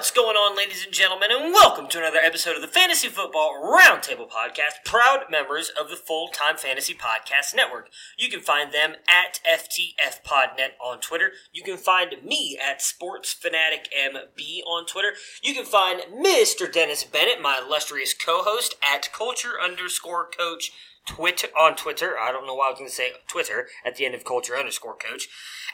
What's going on, ladies and gentlemen, and welcome to another episode of the Fantasy Football Roundtable Podcast, proud members of the Full Time Fantasy Podcast Network. You can find them at FTFPodNet on Twitter. You can find me at SportsFanaticMB on Twitter. You can find Mr. Dennis Bennett, my illustrious co-host, at Culture underscore Coach Twitter on Twitter. I don't know why I was going to say Twitter at the end of Culture underscore Coach.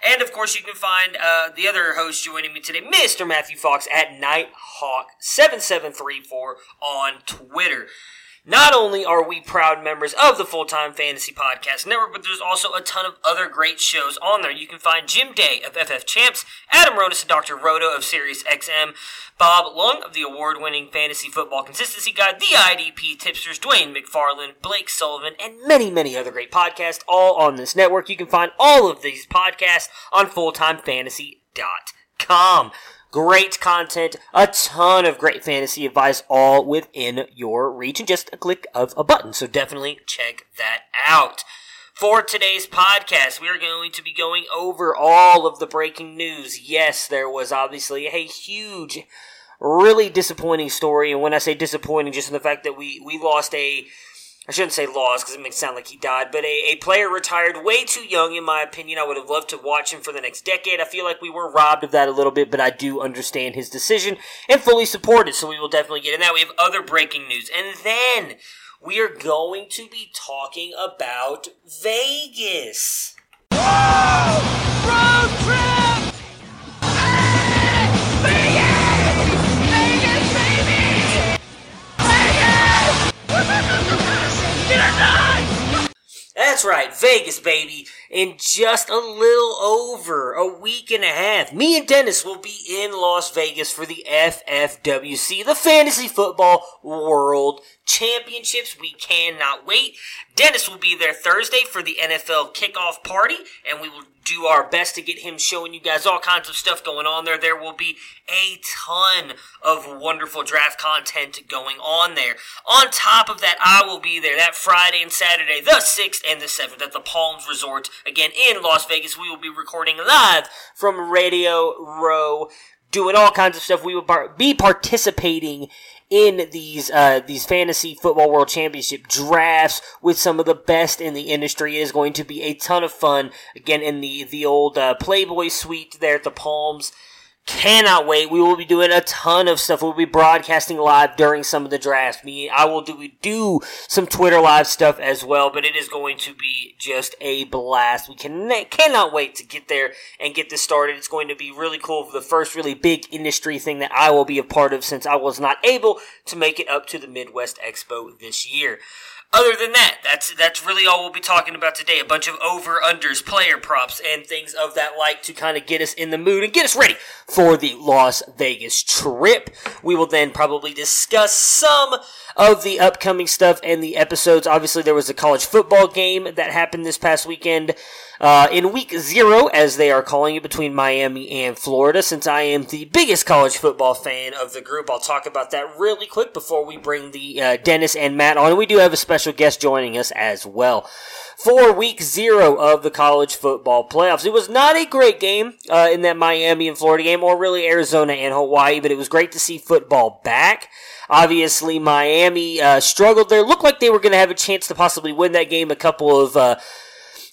And of course, you can find uh, the other host joining me today, Mr. Matthew Fox at Nighthawk7734 on Twitter. Not only are we proud members of the Full Time Fantasy Podcast Network, but there's also a ton of other great shows on there. You can find Jim Day of FF Champs, Adam Ronis and Dr. Roto of Sirius XM, Bob Lung of the award winning Fantasy Football Consistency Guide, the IDP Tipsters, Dwain McFarland, Blake Sullivan, and many, many other great podcasts all on this network. You can find all of these podcasts on fulltimefantasy.com. Great content, a ton of great fantasy advice, all within your reach, and just a click of a button. So definitely check that out. For today's podcast, we are going to be going over all of the breaking news. Yes, there was obviously a huge, really disappointing story, and when I say disappointing, just in the fact that we we lost a I shouldn't say lost because it makes it sound like he died, but a, a player retired way too young, in my opinion. I would have loved to watch him for the next decade. I feel like we were robbed of that a little bit, but I do understand his decision and fully support it, so we will definitely get in that. We have other breaking news. And then we are going to be talking about Vegas. Road trip. That's right, Vegas, baby. In just a little over a week and a half, me and Dennis will be in Las Vegas for the FFWC, the Fantasy Football World Championships. We cannot wait. Dennis will be there Thursday for the NFL kickoff party, and we will do our best to get him showing you guys all kinds of stuff going on there. There will be a ton of wonderful draft content going on there. On top of that, I will be there that Friday and Saturday, the 6th and the 7th at the Palms Resort, again in Las Vegas. We will be recording live from Radio Row doing all kinds of stuff. We will be participating in these uh, these fantasy football world championship drafts with some of the best in the industry. It is going to be a ton of fun. Again, in the the old uh, Playboy Suite there at the Palms. Cannot wait. We will be doing a ton of stuff. We'll be broadcasting live during some of the drafts. Me, I will do do some Twitter live stuff as well, but it is going to be just a blast. We can cannot wait to get there and get this started. It's going to be really cool the first really big industry thing that I will be a part of since I was not able to make it up to the Midwest Expo this year. Other than that, that's that's really all we'll be talking about today. A bunch of over unders, player props, and things of that like to kind of get us in the mood and get us ready for the Las Vegas trip. We will then probably discuss some of the upcoming stuff and the episodes. Obviously, there was a college football game that happened this past weekend. Uh, in week zero, as they are calling it, between Miami and Florida, since I am the biggest college football fan of the group, I'll talk about that really quick before we bring the uh, Dennis and Matt on. We do have a special guest joining us as well for week zero of the college football playoffs. It was not a great game uh, in that Miami and Florida game, or really Arizona and Hawaii, but it was great to see football back. Obviously, Miami uh, struggled there. Looked like they were going to have a chance to possibly win that game. A couple of uh,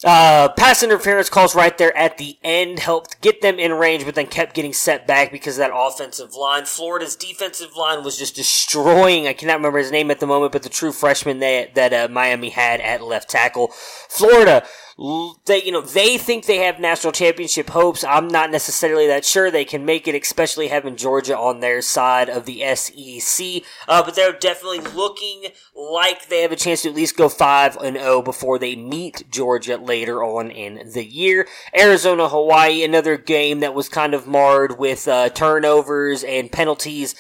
uh, pass interference calls right there at the end helped get them in range, but then kept getting set back because that offensive line. Florida's defensive line was just destroying. I cannot remember his name at the moment, but the true freshman that that uh, Miami had at left tackle. Florida they you know they think they have national championship hopes. I'm not necessarily that sure they can make it, especially having Georgia on their side of the SEC. Uh, but they're definitely looking like they have a chance to at least go five and zero before they meet Georgia later on in the year. Arizona Hawaii, another game that was kind of marred with uh, turnovers and penalties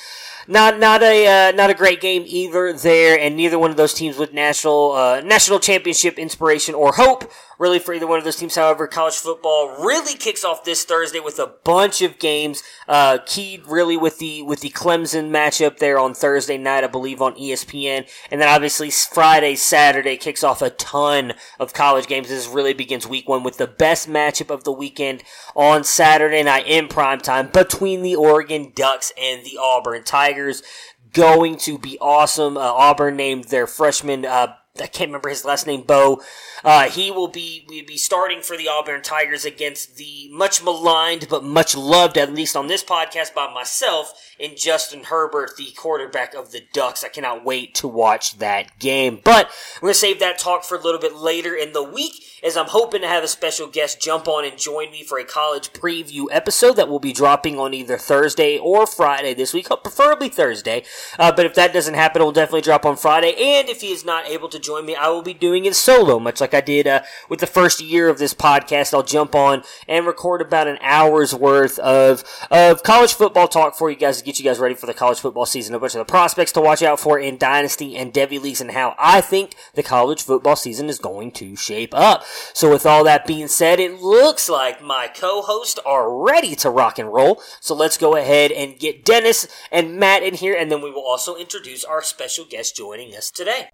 not not a uh, not a great game either there, and neither one of those teams with national uh, national championship inspiration or hope really for either one of those teams. However, college football really kicks off this Thursday with a bunch of games. Uh, keyed really with the with the Clemson matchup there on Thursday night, I believe on ESPN, and then obviously Friday, Saturday kicks off a ton of college games. This really begins week one with the best matchup of the weekend on Saturday night in prime time between the Oregon Ducks and the Auburn Tigers. Going to be awesome. Uh, Auburn named their freshman. Uh, I can't remember his last name, Bo. Uh, he will be will be starting for the Auburn Tigers against the much maligned but much loved, at least on this podcast, by myself and Justin Herbert, the quarterback of the Ducks. I cannot wait to watch that game. But we're gonna save that talk for a little bit later in the week, as I'm hoping to have a special guest jump on and join me for a college preview episode that will be dropping on either Thursday or Friday this week, preferably Thursday. Uh, but if that doesn't happen, it will definitely drop on Friday. And if he is not able to join me, I will be doing it solo, much like I did uh, with the first year of this podcast. I'll jump on and record about an hour's worth of of college football talk for you guys to get you guys ready for the college football season. A bunch of the prospects to watch out for in Dynasty and Devy leagues, and how I think the college football season is going to shape up. So, with all that being said, it looks like my co-hosts are ready to rock and roll. So let's go ahead and get Dennis and Matt in here, and then we will also introduce our special guest joining us today.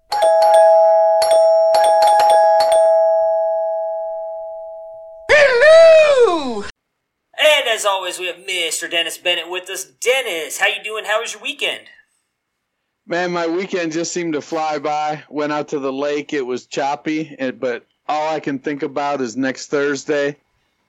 Hello! And as always, we have Mr. Dennis Bennett with us. Dennis, how you doing? How was your weekend? Man, my weekend just seemed to fly by. Went out to the lake. It was choppy, but all I can think about is next Thursday.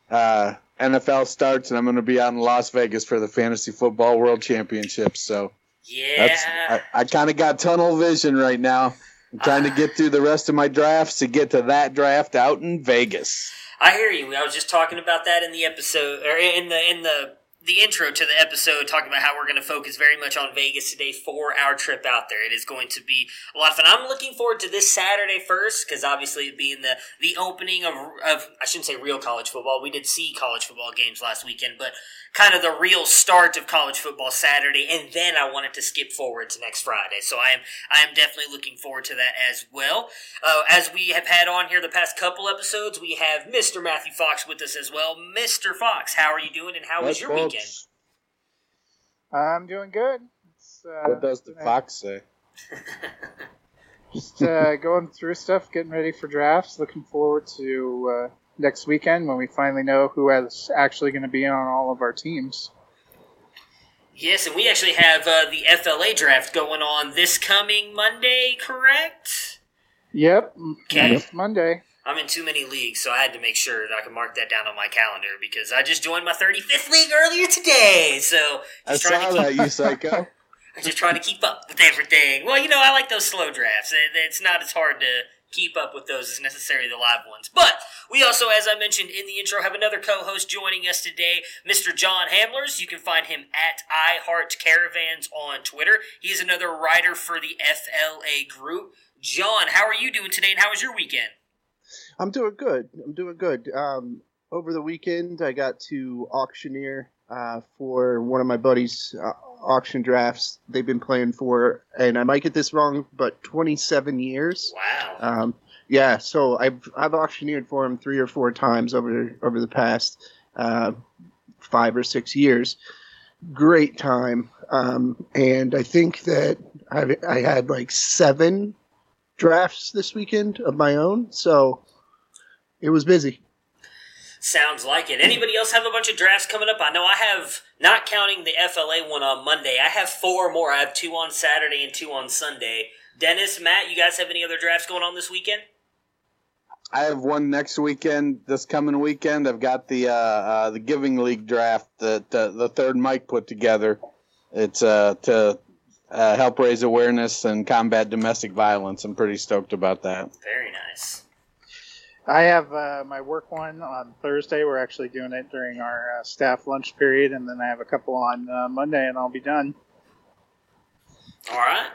Uh, NFL starts, and I'm going to be out in Las Vegas for the Fantasy Football World Championship. So, yeah, I, I kind of got tunnel vision right now. I'm trying to get through the rest of my drafts to get to that draft out in Vegas. I hear you. I was just talking about that in the episode or in the in the the intro to the episode talking about how we're going to focus very much on Vegas today for our trip out there. It is going to be a lot of fun. I'm looking forward to this Saturday first because obviously it being the the opening of of I shouldn't say real college football. We did see college football games last weekend, but kind of the real start of college football Saturday, and then I wanted to skip forward to next Friday. So I am I am definitely looking forward to that as well. Uh, as we have had on here the past couple episodes, we have Mr. Matthew Fox with us as well. Mr. Fox, how are you doing, and how was your folks. Weekend? I'm doing good. Uh, what does the fox say? just uh, going through stuff, getting ready for drafts. Looking forward to uh, next weekend when we finally know who is actually going to be on all of our teams. Yes, and we actually have uh, the FLA draft going on this coming Monday, correct? Yep. Okay. Monday. I'm in too many leagues, so I had to make sure that I could mark that down on my calendar because I just joined my 35th league earlier today. So I saw that, you psycho. I'm just trying to keep up with everything. Well, you know, I like those slow drafts. It's not as hard to keep up with those as necessarily the live ones. But we also, as I mentioned in the intro, have another co-host joining us today, Mr. John Hamlers. You can find him at iHeartCaravans on Twitter. He's another writer for the FLA group. John, how are you doing today, and how was your weekend? I'm doing good. I'm doing good. Um, over the weekend, I got to auctioneer uh, for one of my buddies' uh, auction drafts. They've been playing for, and I might get this wrong, but 27 years. Wow. Um, Yeah, so I've I've auctioneered for him three or four times over over the past uh, five or six years. Great time, um, and I think that I I had like seven drafts this weekend of my own, so it was busy. Sounds like it. Anybody else have a bunch of drafts coming up? I know I have, not counting the FLA one on Monday, I have four more. I have two on Saturday and two on Sunday. Dennis, Matt, you guys have any other drafts going on this weekend? I have one next weekend. This coming weekend, I've got the uh, uh, the Giving League draft that uh, the third Mike put together. It's uh, to uh, help raise awareness and combat domestic violence. I'm pretty stoked about that. Very nice. I have uh, my work one on Thursday. We're actually doing it during our uh, staff lunch period, and then I have a couple on uh, Monday, and I'll be done. All right.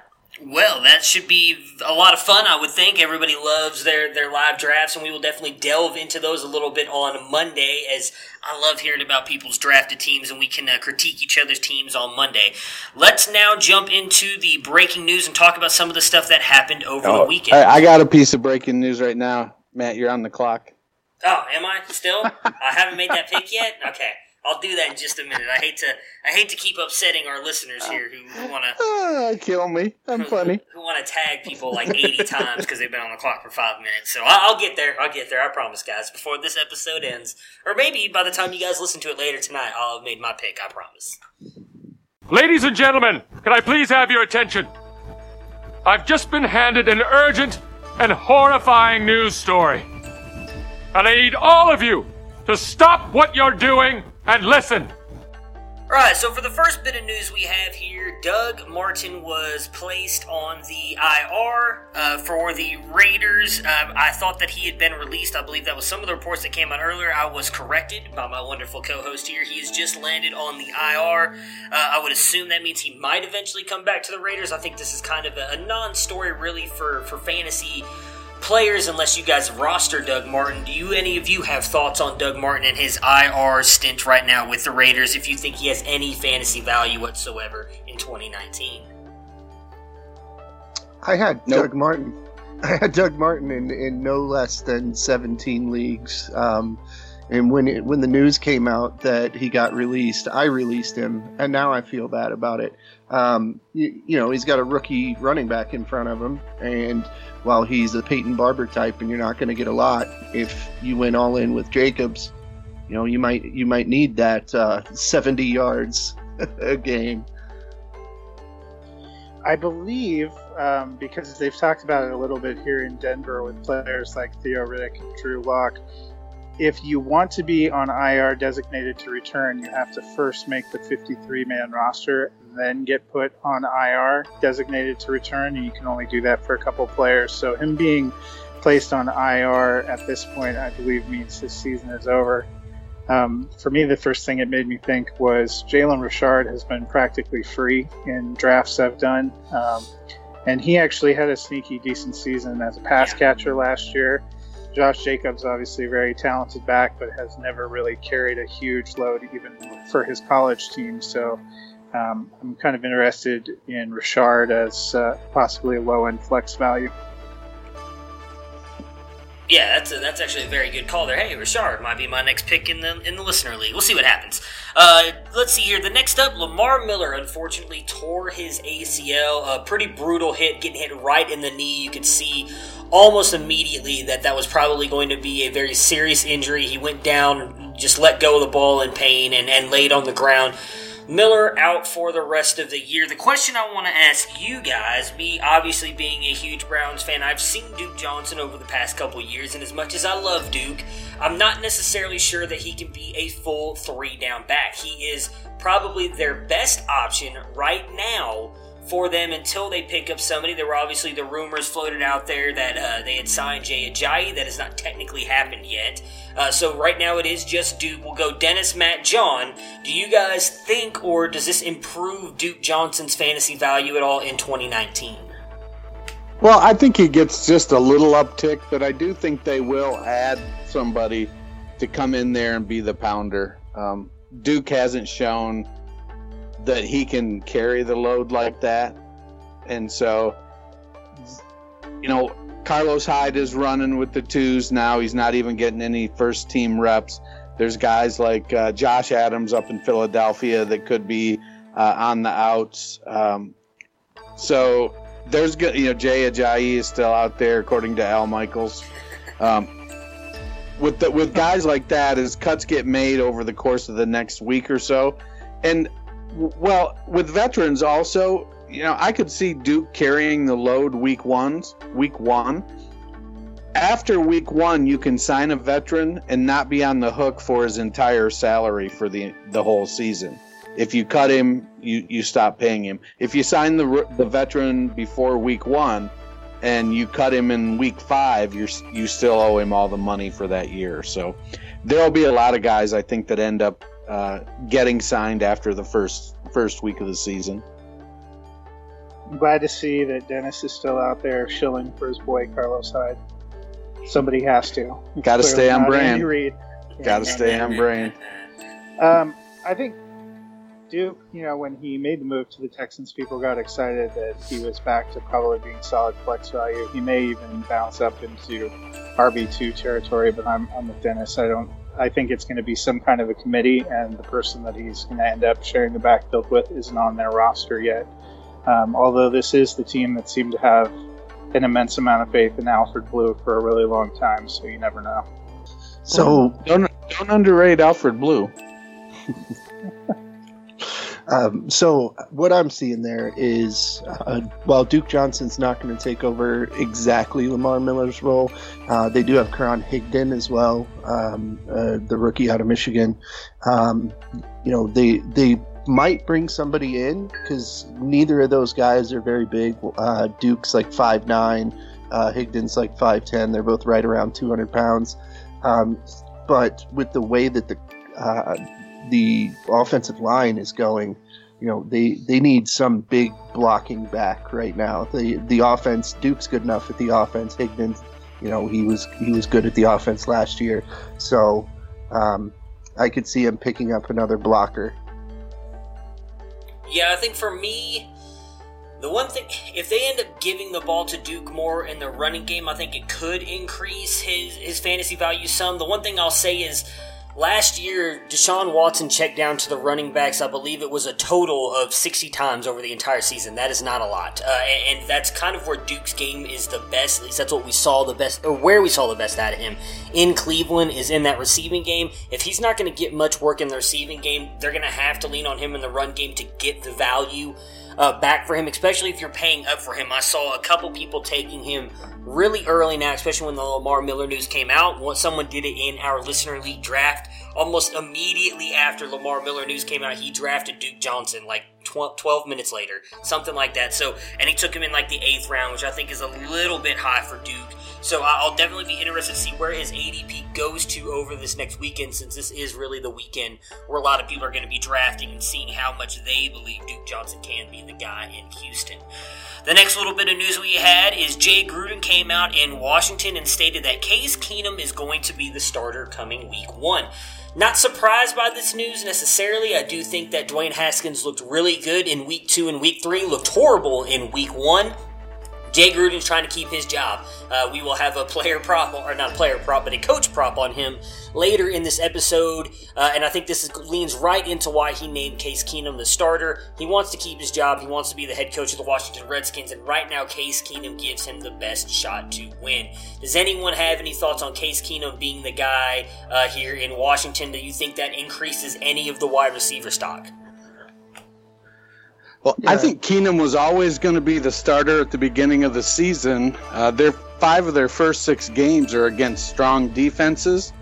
Well, that should be a lot of fun, I would think. Everybody loves their, their live drafts, and we will definitely delve into those a little bit on Monday, as I love hearing about people's drafted teams, and we can uh, critique each other's teams on Monday. Let's now jump into the breaking news and talk about some of the stuff that happened over the weekend. I, I got a piece of breaking news right now. Matt, you're on the clock. Oh, am I still? I haven't made that pick yet. Okay, I'll do that in just a minute. I hate to I hate to keep upsetting our listeners here who, who want to Ah, kill me. I'm funny. who want to tag people like eighty times because they've been on the clock for five minutes. So I'll, I'll get there. I'll get there. I promise, guys. Before this episode ends, or maybe by the time you guys listen to it later tonight, I'll have made my pick. I promise. Ladies and gentlemen, can I please have your attention? I've just been handed an urgent and horrifying news story. And I need all of you to stop what you're doing and listen. Right, so for the first bit of news we have here, Doug Martin was placed on the IR uh, for the Raiders. Uh, I thought that he had been released. I believe that was some of the reports that came out earlier. I was corrected by my wonderful co host here. He has just landed on the IR. Uh, I would assume that means he might eventually come back to the Raiders. I think this is kind of a, a non story, really, for, for fantasy players unless you guys roster Doug Martin. Do you any of you have thoughts on Doug Martin and his IR stint right now with the Raiders if you think he has any fantasy value whatsoever in 2019? I had Doug Martin. I had Doug Martin in, in no less than 17 leagues. Um, and when it, when the news came out that he got released, I released him, and now I feel bad about it. Um, you, you know, he's got a rookie running back in front of him, and while he's a Peyton Barber type, and you're not going to get a lot if you went all in with Jacobs, you know, you might you might need that uh, 70 yards a game. I believe um, because they've talked about it a little bit here in Denver with players like Theo Riddick and Drew Lock. If you want to be on IR designated to return, you have to first make the 53 man roster and then get put on IR designated to return, and you can only do that for a couple players. So, him being placed on IR at this point, I believe, means his season is over. Um, for me, the first thing it made me think was Jalen Richard has been practically free in drafts I've done. Um, and he actually had a sneaky decent season as a pass catcher last year. Josh Jacobs, obviously very talented back, but has never really carried a huge load even for his college team. So um, I'm kind of interested in Richard as uh, possibly a low end flex value. Yeah, that's a, that's actually a very good call there. Hey, Richard might be my next pick in the in the listener league. We'll see what happens. Uh, let's see here. The next up, Lamar Miller unfortunately tore his ACL. A pretty brutal hit, getting hit right in the knee. You could see almost immediately that that was probably going to be a very serious injury. He went down, just let go of the ball in pain, and, and laid on the ground. Miller out for the rest of the year. The question I want to ask you guys, me obviously being a huge Browns fan, I've seen Duke Johnson over the past couple years, and as much as I love Duke, I'm not necessarily sure that he can be a full three down back. He is probably their best option right now for them until they pick up somebody. There were obviously the rumors floated out there that uh, they had signed Jay Ajayi. That has not technically happened yet. Uh, so right now it is just Duke. We'll go Dennis, Matt, John. Do you guys think, or does this improve Duke Johnson's fantasy value at all in 2019? Well, I think he gets just a little uptick, but I do think they will add somebody to come in there and be the pounder. Um, Duke hasn't shown that he can carry the load like that. And so, you know, Carlos Hyde is running with the twos now. He's not even getting any first team reps. There's guys like uh, Josh Adams up in Philadelphia that could be uh, on the outs. Um, so there's good, you know, Jay Ajayi is still out there, according to Al Michaels. Um, with the, with guys like that, as cuts get made over the course of the next week or so, and well, with veterans also, you know, I could see Duke carrying the load week ones, week one. After week one, you can sign a veteran and not be on the hook for his entire salary for the the whole season. If you cut him, you, you stop paying him. If you sign the the veteran before week one, and you cut him in week five, you're you still owe him all the money for that year. So there'll be a lot of guys I think that end up uh, getting signed after the first first week of the season. I'm glad to see that Dennis is still out there shilling for his boy Carlos Hyde. Somebody has to. Got to stay on brand. Got to stay on brand. Um, I think Duke, you know, when he made the move to the Texans, people got excited that he was back to probably being solid flex value. He may even bounce up into RB two territory, but I'm, I'm with Dennis. I don't. I think it's going to be some kind of a committee, and the person that he's going to end up sharing the backfield with isn't on their roster yet. Um, although this is the team that seemed to have an immense amount of faith in Alfred Blue for a really long time, so you never know. So don't don't underrate Alfred Blue. Um, so what I'm seeing there is, uh, while Duke Johnson's not going to take over exactly Lamar Miller's role, uh, they do have Karan Higdon as well, um, uh, the rookie out of Michigan. Um, you know, they they might bring somebody in because neither of those guys are very big. Uh, Duke's like five nine, uh, Higdon's like five ten. They're both right around 200 pounds. Um, but with the way that the uh, the offensive line is going, you know, they, they need some big blocking back right now. The the offense, Duke's good enough at the offense. Higdon, you know, he was he was good at the offense last year, so um, I could see him picking up another blocker. Yeah, I think for me, the one thing, if they end up giving the ball to Duke more in the running game, I think it could increase his, his fantasy value some. The one thing I'll say is last year, Deshaun Watson checked down to the running backs. I believe it was a total of 60 times over the entire season. That is not a lot. Uh, and, and that's kind of where Duke's game is the best. At least that's what we saw the best, or where we saw the best out of him in Cleveland is in that receiving game. If he's not going to get much work in the receiving game, they're going to have to lean on him in the run game to get the value uh, back for him, especially if you're paying up for him. I saw a couple people taking him really early now, especially when the Lamar Miller news came out. Once someone did it in our listener league draft, almost immediately after Lamar Miller news came out, he drafted Duke Johnson like 12, 12 minutes later, something like that. So, and he took him in like the eighth round, which I think is a little bit high for Duke. So I'll definitely be interested to see where his ADP goes to over this next weekend, since this is really the weekend where a lot of people are going to be drafting and seeing how much they believe Duke Johnson can be the guy in Houston. The next little bit of news we had is Jay Gruden came out in Washington and stated that Case Keenum is going to be the starter coming week one. Not surprised by this news necessarily. I do think that Dwayne Haskins looked really good in week two and week three, looked horrible in week one. Jay Gruden's trying to keep his job. Uh, we will have a player prop, or not a player prop, but a coach prop on him later in this episode. Uh, and I think this is, leans right into why he named Case Keenum the starter. He wants to keep his job. He wants to be the head coach of the Washington Redskins. And right now, Case Keenum gives him the best shot to win. Does anyone have any thoughts on Case Keenum being the guy uh, here in Washington? Do you think that increases any of the wide receiver stock? Well, I think Keenum was always going to be the starter at the beginning of the season. Uh, their five of their first six games are against strong defenses,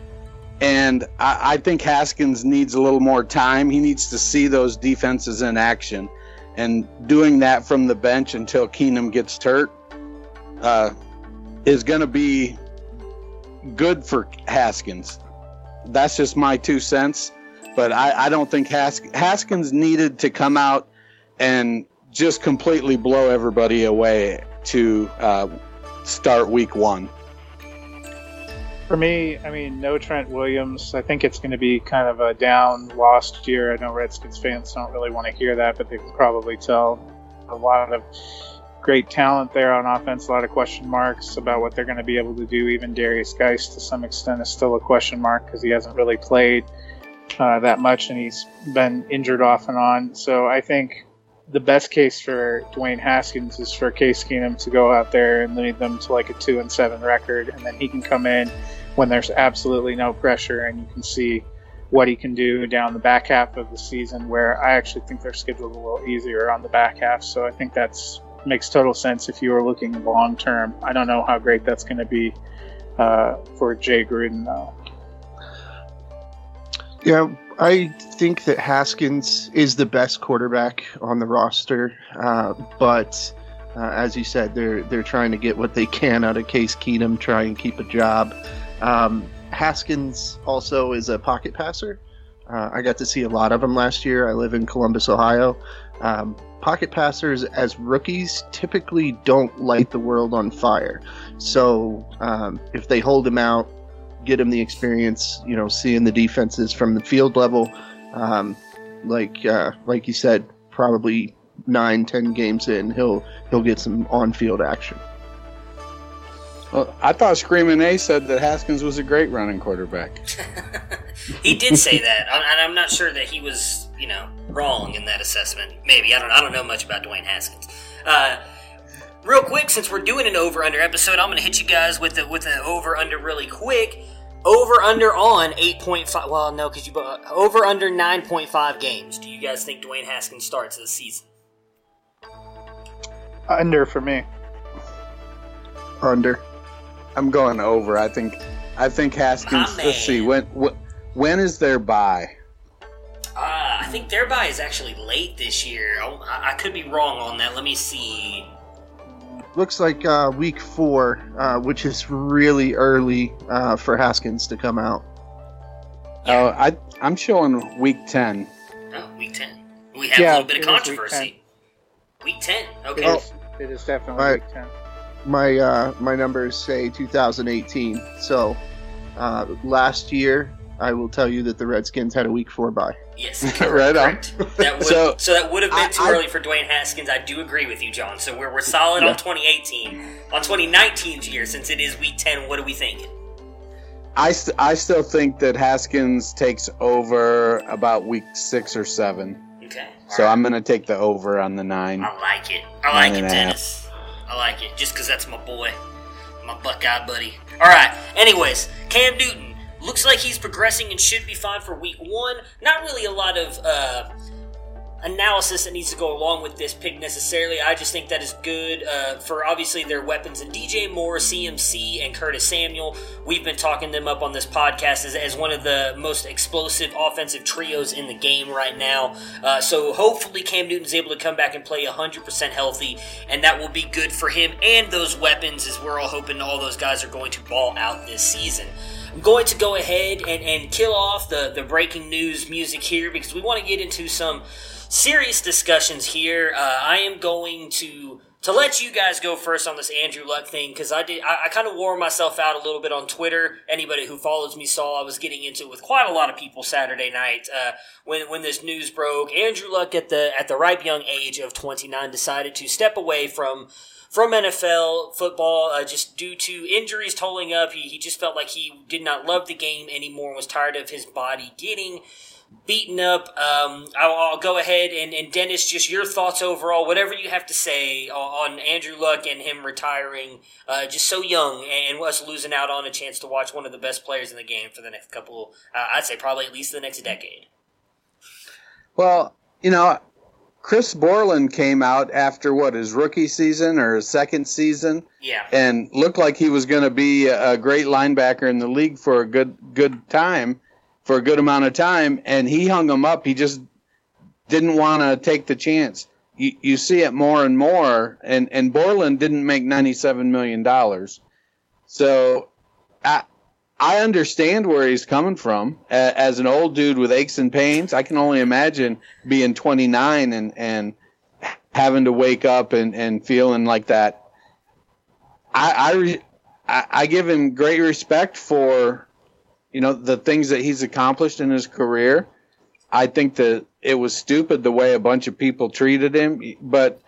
and I, I think Haskins needs a little more time. He needs to see those defenses in action, and doing that from the bench until Keenum gets hurt uh, is going to be good for Haskins. That's just my two cents, but I, I don't think Has- Haskins needed to come out and just completely blow everybody away to uh, start week one. For me, I mean, no Trent Williams. I think it's going to be kind of a down, lost year. I know Redskins fans don't really want to hear that, but they can probably tell a lot of great talent there on offense. A lot of question marks about what they're going to be able to do. Even Derrius Guice, to some extent, is still a question mark because he hasn't really played uh, that much and he's been injured off and on. So I think the best case for Dwayne Haskins is for Case Keenum to go out there and lead them to like a two and seven record, and then he can come in when there's absolutely no pressure and you can see what he can do down the back half of the season. Where I actually think they're scheduled a little easier on the back half, so I think that's makes total sense if you are looking long term. I don't know how great that's going to be uh, for Jay Gruden though. Yeah, I think that Haskins is the best quarterback on the roster, uh, but uh, as you said, they're they're trying to get what they can out of Case Keenum, try and keep a job. Um, Haskins also is a pocket passer. Uh, I got to see a lot of them last year. I live in Columbus, Ohio. Um, pocket passers, as rookies, typically don't light the world on fire. So um, if they hold him out, get him the experience, you know, seeing the defenses from the field level. Um, like uh, like you said, probably nine, ten games in, he'll he'll get some on-field action. Well, I thought Screaming A said that Haskins was a great running quarterback. he did say that, and I'm not sure that he was, you know, wrong in that assessment. Maybe I don't. I don't know much about Dwayne Haskins. Uh, real quick, since we're doing an over under episode, I'm going to hit you guys with the with an over under really quick. Over under on 8.5. Well, no, because you uh, over under 9.5 games. Do you guys think Dwayne Haskins starts this season? Under for me. Under. I'm going over. I think I think Haskins. Let's see when when is their buy? Uh, I think their buy is actually late this year. I, I could be wrong on that. Let me see. Looks like uh, week four, uh, which is really early uh, for Haskins to come out. Oh, I I'm showing week ten. Oh, week ten. We have yeah, a little bit of controversy. Week ten. Week 10. Okay. It is, it is definitely my, week ten. My uh, my numbers say 2018. So uh, last year I will tell you that the Redskins had a week four bye. Yes, right on. That would, so, so, that would have been too I, early for Dwayne Haskins. I do agree with you, John. So we're, we're solid yeah. on 2018. On 2019's year, since it is week 10, what are we thinking? I, st- I still think that Haskins takes over about week six or seven. Okay. So right. I'm going to take the over on the nine. I like it. I like it, Dennis. I like it. Just because that's my boy, my Buckeye buddy. All right. Anyways, Cam Newton looks like he's progressing and should be fine for week one. Not really a lot of uh, analysis that needs to go along with this pick necessarily. I just think that is good uh, for obviously their weapons and DJ Moore, CMC, and Curtis Samuel. We've been talking them up on this podcast as, as one of the most explosive offensive trios in the game right now. Uh, so hopefully Cam Newton's able to come back and play 100% healthy, and that will be good for him and those weapons as we're all hoping all those guys are going to ball out this season. I'm going to go ahead and, and kill off the, the breaking news music here because we want to get into some serious discussions here. Uh, I am going to to let you guys go first on this Andrew Luck thing because I did I, I kind of wore myself out a little bit on Twitter. Anybody who follows me saw I was getting into it with quite a lot of people Saturday night uh, when when this news broke. Andrew Luck at the at the ripe young age of 29 decided to step away from from NFL football uh, just due to injuries tolling up. He, he just felt like he did not love the game anymore and was tired of his body getting beaten up. Um, I'll, I'll, go ahead and, and, Dennis, just your thoughts overall, whatever you have to say on Andrew Luck and him retiring uh, just so young and us losing out on a chance to watch one of the best players in the game for the next couple, uh, I'd say probably at least the next decade. Well, you know, Chris Borland came out after what his rookie season or his second season, yeah, and looked like he was going to be a great linebacker in the league for a good good time, for a good amount of time, and he hung him up. He just didn't want to take the chance. You, you see it more and more, and and Borland didn't make ninety seven million dollars, so I I understand where he's coming from. As an old dude with aches and pains, I can only imagine being 29 and, and having to wake up and, and feeling like that. I, I, I give him great respect for, you know, the things that he's accomplished in his career. I think that it was stupid the way a bunch of people treated him, but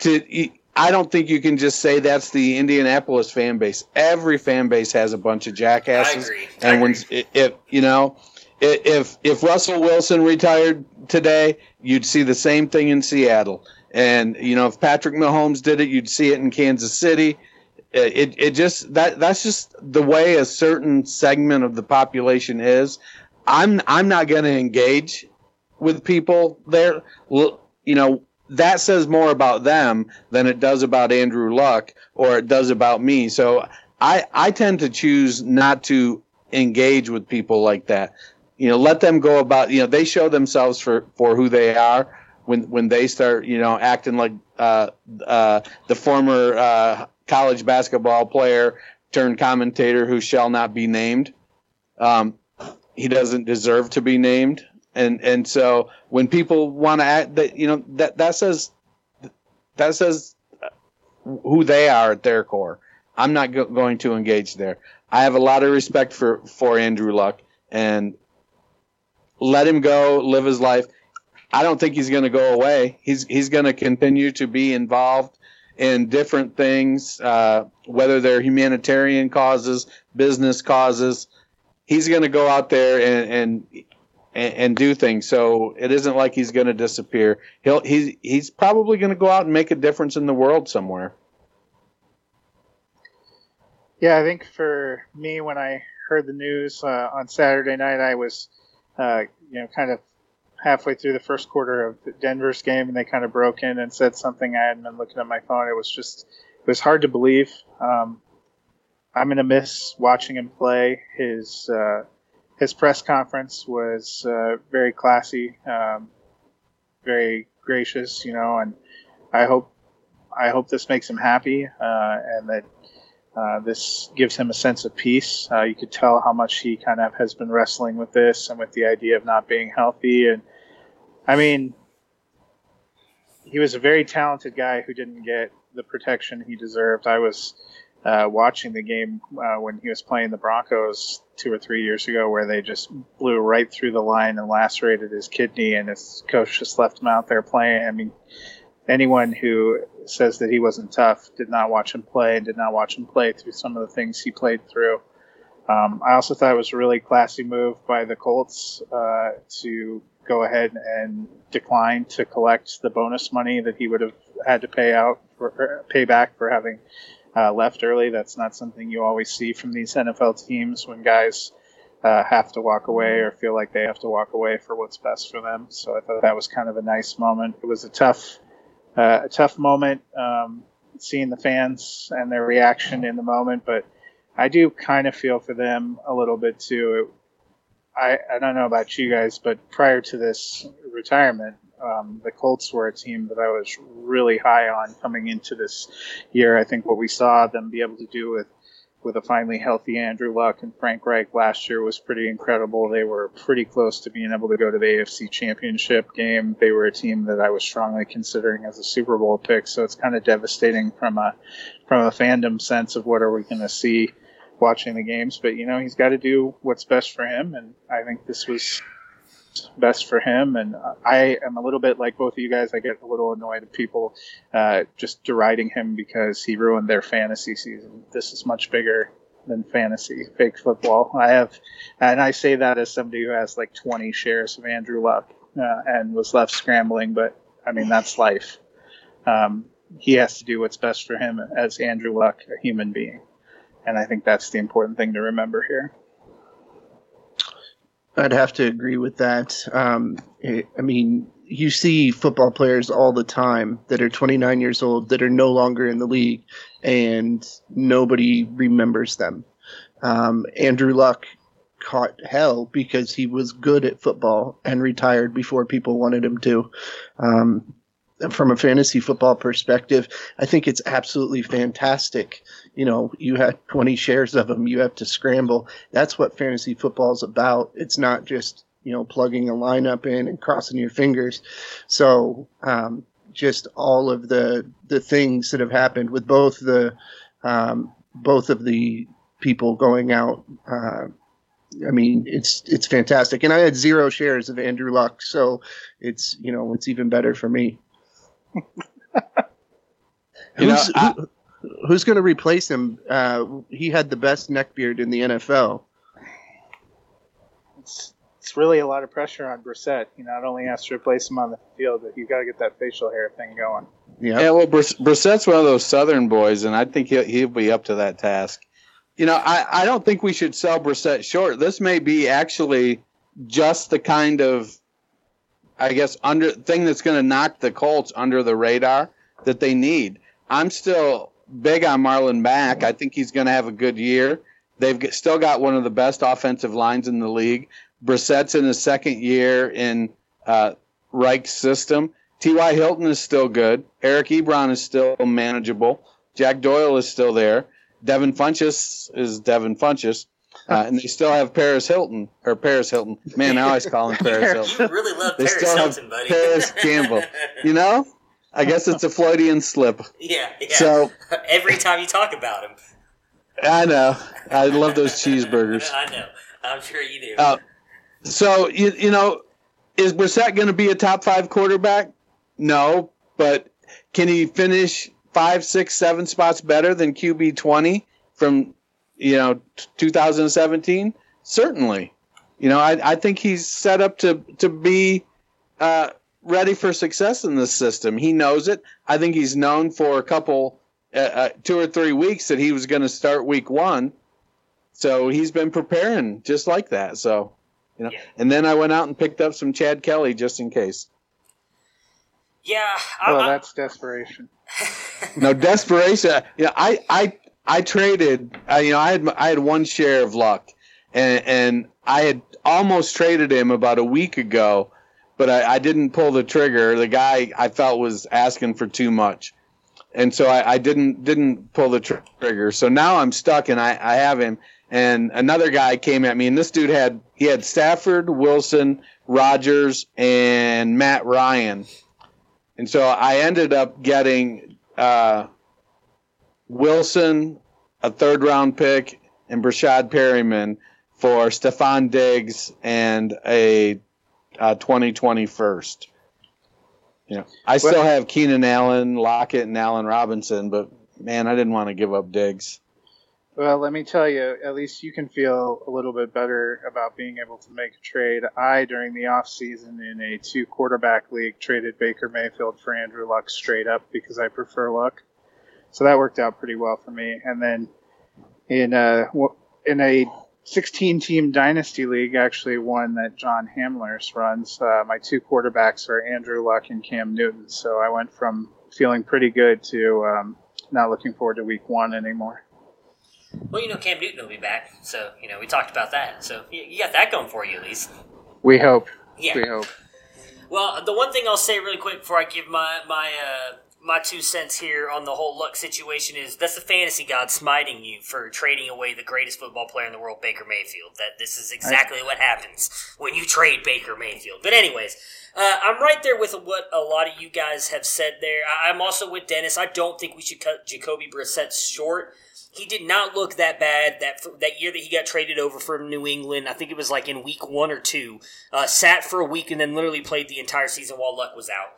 to I don't think you can just say that's the Indianapolis fan base. Every fan base has a bunch of jackasses. I agree. And when if you know if if Russell Wilson retired today, you'd see the same thing in Seattle. And you know if Patrick Mahomes did it, you'd see it in Kansas City. Uh, it it just that that's just the way a certain segment of the population is. I'm I'm not going to engage with people there. You know that says more about them than it does about Andrew Luck or it does about me. So I I tend to choose not to engage with people like that. You know, let them go about. You know, they show themselves for for who they are when when they start. You know, acting like uh, uh, the former uh, college basketball player turned commentator who shall not be named. Um, he doesn't deserve to be named and and so when people want to act that you know that that says that says who they are at their core. I'm not go- going to engage there. I have a lot of respect for for andrew luck and let him go live his life. I don't think he's going to go away. He's he's going to continue to be involved in different things uh, whether they're humanitarian causes business causes. He's going to go out there and, and and, and do things. So it isn't like he's going to disappear. He'll he's he's probably going to go out and make a difference in the world somewhere. Yeah, I think for me, when I heard the news uh, on Saturday night, I was, uh, you know, kind of halfway through the first quarter of Denver's game, and they kind of broke in and said something. I hadn't been looking at my phone. It was just, it was hard to believe. Um, I'm gonna miss watching him play. His uh, his press conference was uh, very classy, um, very gracious, you know, and I hope I hope this makes him happy uh, and that uh, this gives him a sense of peace. Uh, you could tell how much he kind of has been wrestling with this and with the idea of not being healthy. And I mean, he was a very talented guy who didn't get the protection he deserved. I was uh, watching the game uh, when he was playing the Broncos two or three years ago, where they just blew right through the line and lacerated his kidney, and his coach just left him out there playing. I mean, anyone who says that he wasn't tough did not watch him play and did not watch him play through some of the things he played through. Um, I also thought it was a really classy move by the Colts uh, to go ahead and decline to collect the bonus money that he would have had to pay out for pay back for having uh, left early. That's not something you always see from these NFL teams when guys uh, have to walk away or feel like they have to walk away for what's best for them. So I thought that was kind of a nice moment. It was a tough, uh, a tough moment um, seeing the fans and their reaction in the moment, but I do kind of feel for them a little bit too. It, I, I don't know about you guys, but prior to this retirement, um, the Colts were a team that I was really high on coming into this year. I think what we saw them be able to do with with a finally healthy Andrew Luck and Frank Reich last year was pretty incredible. They were pretty close to being able to go to the AFC Championship game. They were a team that I was strongly considering as a Super Bowl pick. So it's kind of devastating from a from a fandom sense of what are we going to see watching the games. But you know he's got to do what's best for him, and I think this was best for him. And I am a little bit like both of you guys. I get a little annoyed at people uh, just deriding him because he ruined their fantasy season. This is much bigger than fantasy, fake football. I have, and I say that as somebody who has like 20 shares of Andrew Luck uh, and was left scrambling. But I mean, that's life. Um, he has to do what's best for him as Andrew Luck, a human being. And I think that's the important thing to remember here. I'd have to agree with that. Um, I mean, you see football players all the time that are 29 years old that are no longer in the league, and nobody remembers them. Um, Andrew Luck caught hell because he was good at football and retired before people wanted him to. Um, from a fantasy football perspective, I think it's absolutely fantastic. You know, you had 20 shares of them, you have to scramble. That's what fantasy football is about. It's not just, you know, plugging a lineup in and crossing your fingers. So, um, just all of the the things that have happened with both the um, both of the people going out. Uh, I mean, it's it's fantastic, and I had zero shares of Andrew Luck, so it's you know it's even better for me. You know, Who's, I- who, who's going to replace him? Uh, he had the best neckbeard in the NFL. It's, it's really a lot of pressure on Brissett. He not only has to replace him on the field, but you got to get that facial hair thing going. Yeah, well, Briss- Brissett's one of those Southern boys, and I think he'll, he'll be up to that task. You know, I, I don't think we should sell Brissett short. This may be actually just the kind of, I guess, under thing that's going to knock the Colts under the radar that they need. I'm still big on Marlon Mack. I think he's going to have a good year. They've still got one of the best offensive lines in the league. Brissett's in his second year in uh, Reich's system. T.Y. Hilton is still good. Eric Ebron is still manageable. Jack Doyle is still there. Devin Funchess is Devin Funchess. Uh, and they still have Paris Hilton or Paris Hilton. Man, I always call him Paris Hilton. You really love They Paris still have buddy. Parris Campbell. You know, I guess it's a Freudian slip. yeah, yeah. So- every time you talk about him, I know. I love those cheeseburgers. I know. I'm sure you do. Uh, so you you know, is Brissett going to be a top five quarterback? No, but can he finish five, six, seven spots better than QB twenty from you know 2017? Certainly. You know, I I think he's set up to to be uh, ready for success in this system. He knows it. I think he's known for a couple, uh, uh, two or three weeks that he was going to start week one. So he's been preparing just like that. So, you know, and then I went out and picked up some Chad Kelly just in case. yeah, I, Well, I, that's desperation. No desperation. You know, I I I traded. Uh, you know, I had I had one share of luck, and and I had almost traded him about a week ago, but I, I didn't pull the trigger. The guy I felt was asking for too much, and so I, I didn't didn't pull the tr- trigger. So now I'm stuck, and I I have him. And another guy came at me, and this dude had he had Stafford, Wilson, Rodgers, and Matt Ryan. And so I ended up getting uh, Wilson, a third round pick, and Breshad Perriman for Stefon Diggs and a, uh 2020 first. You know, I still have Keenan Allen, Lockett, and Allen Robinson, but man, I didn't want to give up Diggs. Well, let me tell you, at least you can feel a little bit better about being able to make a trade. I, during the off season in a two quarterback league, traded Baker Mayfield for Andrew Luck straight up because I prefer Luck. So that worked out pretty well for me. And then in a in a 16 team dynasty league, actually one that John Hamlers runs, uh, my two quarterbacks are Andrew Luck and Cam Newton. So I went from feeling pretty good to um, not looking forward to week one anymore. well, you know, Cam Newton will be back, so you know we talked about that. So you, you got that going for you at least. We hope. Yeah. We hope. Well, the one thing I'll say really quick before I give my my uh, my two cents here on the whole luck situation is that's the fantasy god smiting you for trading away the greatest football player in the world, Baker Mayfield. That this is exactly what happens when you trade Baker Mayfield. But anyways, uh, I'm right there with what a lot of you guys have said there. I- I'm also with Dennis. I don't think we should cut Jacoby Brissett short. He did not look that bad that that year that he got traded over from New England. I think it was like in week one or two. Uh, sat for a week and then literally played the entire season while Luck was out.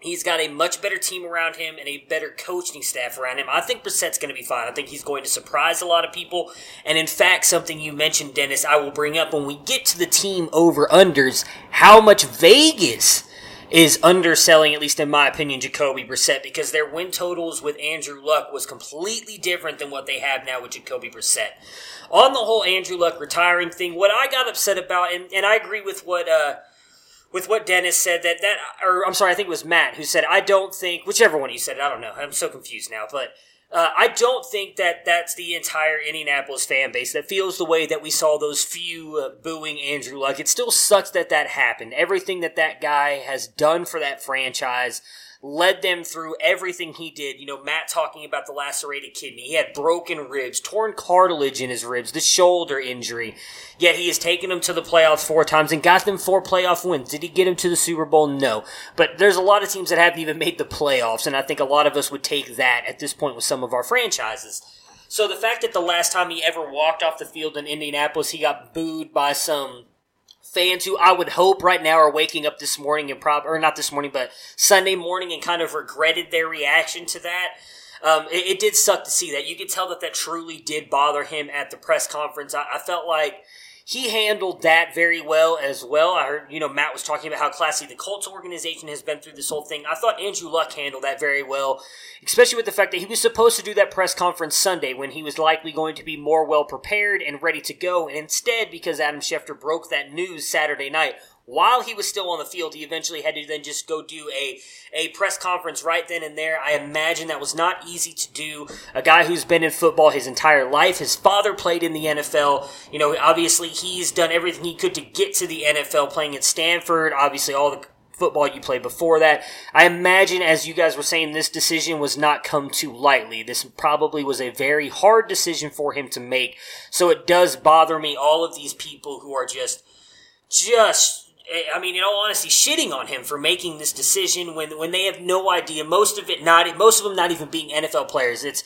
He's got a much better team around him and a better coaching staff around him. I think Brissett's going to be fine. I think he's going to surprise a lot of people. And in fact, something you mentioned, Dennis, I will bring up when we get to the team over unders, how much Vegas is underselling, at least in my opinion, Jacoby Brissett because their win totals with Andrew Luck was completely different than what they have now with Jacoby Brissett. On the whole Andrew Luck retiring thing, what I got upset about, and, and I agree with what uh, with what Dennis said that that or I'm sorry, I think it was Matt who said I don't think whichever one you said I don't know. I'm so confused now, but uh, I don't think that that's the entire Indianapolis fan base that feels the way that we saw those few uh, booing Andrew Luck. It still sucks that that happened. Everything that that guy has done for that franchise led them through everything he did. You know, Matt talking about the lacerated kidney. He had broken ribs, torn cartilage in his ribs, the shoulder injury. Yet he has taken them to the playoffs four times and got them four playoff wins. Did he get them to the Super Bowl? No. But there's a lot of teams that haven't even made the playoffs, and I think a lot of us would take that at this point with some of our franchises. So the fact that the last time he ever walked off the field in Indianapolis, he got booed by some fans who I would hope right now are waking up this morning and prob or not this morning, but Sunday morning and kind of regretted their reaction to that. Um, it, it, did suck to see that. You could tell that that truly did bother him at the press conference. I, I felt like he handled that very well as well. I heard, you know, Matt was talking about how classy the Colts organization has been through this whole thing. I thought Andrew Luck handled that very well, especially with the fact that he was supposed to do that press conference Sunday when he was likely going to be more well prepared and ready to go. And instead, because Adam Schefter broke that news Saturday night, while he was still on the field, he eventually had to then just go do a, a press conference right then and there. I imagine that was not easy to do. A guy who's been in football his entire life. His father played in the NFL. You know, obviously he's done everything he could to get to the NFL playing at Stanford. Obviously all the football you played before that. I imagine, as you guys were saying, this decision was not come too lightly. This probably was a very hard decision for him to make. So it does bother me, all of these people who are just, just I mean, in all honesty, shitting on him for making this decision when when they have no idea. Most of it not most of them not even being NFL players. It's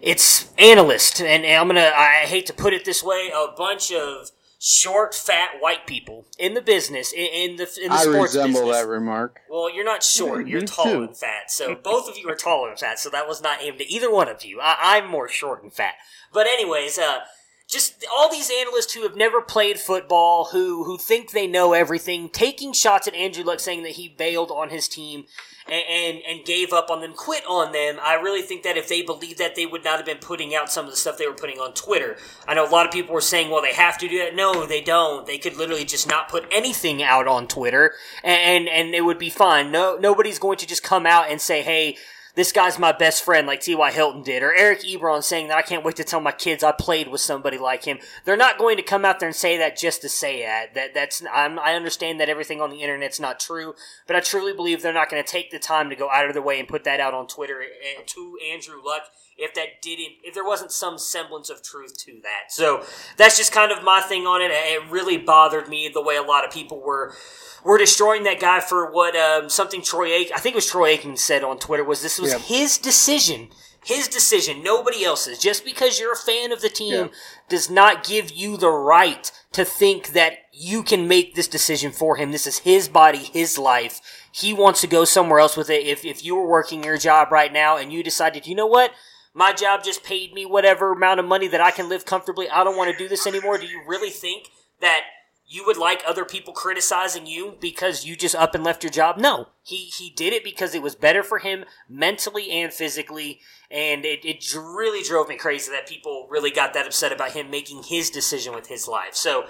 it's analysts, and, I'm gonna I hate to put it this way, a bunch of short, fat white people in the business in, in the in the I sports resemble business. that remark. Well, you're not short. Yeah, you're tall too. and fat. So both of you are tall and fat. So that was not aimed at either one of you. I, I'm more short and fat. But anyways, uh, just all these analysts who have never played football, who who think they know everything, taking shots at Andrew Luck, saying that he bailed on his team and, and and gave up on them, quit on them. I really think that if they believed that, they would not have been putting out some of the stuff they were putting on Twitter. I know a lot of people were saying, well, they have to do that. No, they don't. They could literally just not put anything out on Twitter, and and, and it would be fine. No, nobody's going to just come out and say, hey this guy's my best friend, like T.Y. Hilton did, or Eric Ebron saying that I can't wait to tell my kids I played with somebody like him. They're not going to come out there and say that just to say that. That that's I'm, I understand that everything on the internet's not true, but I truly believe they're not going to take the time to go out of their way and put that out on Twitter to Andrew Luck if that didn't if there wasn't some semblance of truth to that. So that's just kind of my thing on it. It really bothered me the way a lot of people were were destroying that guy for what um, something Troy Aikman, I think it was Troy Aikman said on Twitter was this was Yeah. his decision. His decision, nobody else's. Just because you're a fan of the team Yeah. does not give you the right to think that you can make this decision for him. This is his body, his life. He wants to go somewhere else with it. If, if you were working your job right now and you decided, you know what? My job just paid me whatever amount of money that I can live comfortably. I don't want to do this anymore. Do you really think that you would like other people criticizing you because you just up and left your job? No. He he did it because it was better for him mentally and physically, and it, it really drove me crazy that people really got that upset about him making his decision with his life. So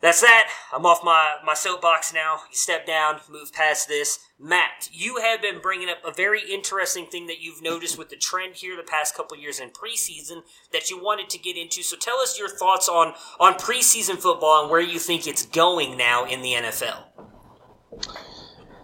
that's that. I'm off my, my soapbox now. You step down, move past this. Matt, you have been bringing up a very interesting thing that you've noticed with the trend here the past couple years in preseason that you wanted to get into. So tell us your thoughts on, on preseason football and where you think it's going now in the NFL.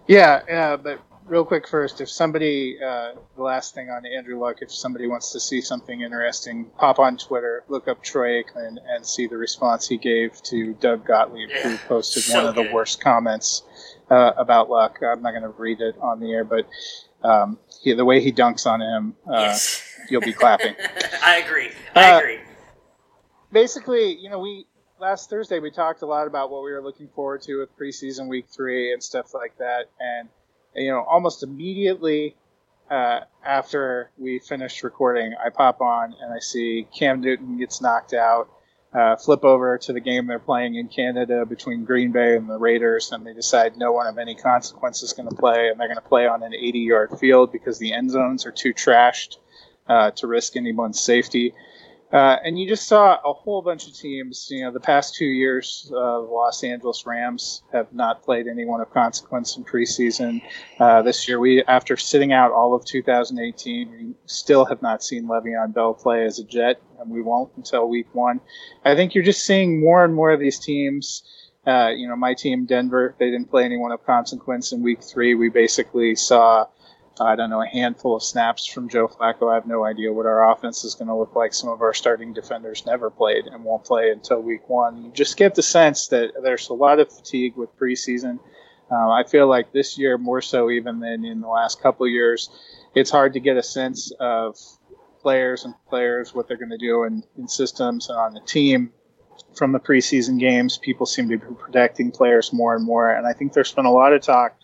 Yeah, yeah, but real quick first, if somebody, uh, the last thing on Andrew Luck, if somebody wants to see something interesting, pop on Twitter, look up Troy Aikman, and see the response he gave to Doug Gottlieb, who posted so one of the worst comments uh, about Luck. I'm not going to read it on the air, but um, he, the way he dunks on him, uh, Yes. you'll be clapping. I agree. I Uh, agree. basically, you know, we last Thursday we talked a lot about what we were looking forward to with preseason week three and stuff like that, and you know, almost immediately uh, after we finished recording, I pop on and I see Cam Newton gets knocked out. Uh, flip over to the game they're playing in Canada between Green Bay and the Raiders, and they decide no one of any consequence is going to play, and they're going to play on an 80-yard field because the end zones are too trashed uh, to risk anyone's safety. Uh, and you just saw a whole bunch of teams. You know, the past two years, uh, Los Angeles Rams have not played anyone of consequence in preseason. Uh, this year, we after sitting out all of 2018, we still have not seen Le'Veon Bell play as a Jet, and we won't until Week One. I think you're just seeing more and more of these teams. Uh, you know, my team, Denver, they didn't play anyone of consequence in Week Three. We basically saw I don't know, a handful of snaps from Joe Flacco. I have no idea what our offense is going to look like. Some of our starting defenders never played and won't play until week one. You just get the sense that there's a lot of fatigue with preseason. Um, I feel like this year, more so even than in the last couple years, it's hard to get a sense of players and players, what they're going to do in, in systems and on the team. from the preseason games, people seem to be protecting players more and more. And I think there's been a lot of talk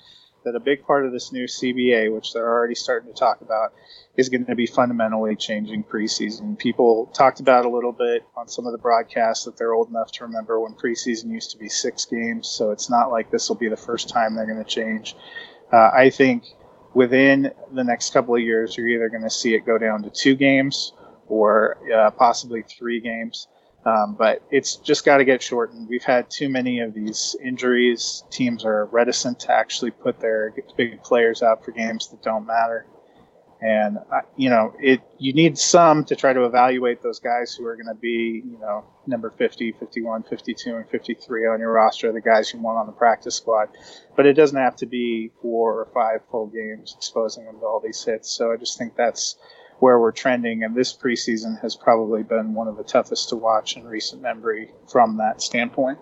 that a big part of this new CBA, which they're already starting to talk about, is going to be fundamentally changing preseason. People talked about a little bit on some of the broadcasts that they're old enough to remember when preseason used to be six games. So it's not like this will be the first time they're going to change. Uh, I think within the next couple of years, you're either going to see it go down to two games or uh, possibly three games. Um, but it's just got to get shortened. We've had too many of these injuries. Teams are reticent to actually put their big players out for games that don't matter. And uh, you know, it you need some to try to evaluate those guys who are going to be, you know, number 50, 51, 52, and 53 on your roster, the guys you want on the practice squad. But it doesn't have to be four or five full games exposing them to all these hits. So I just think that's where we're trending, and this preseason has probably been one of the toughest to watch in recent memory from that standpoint.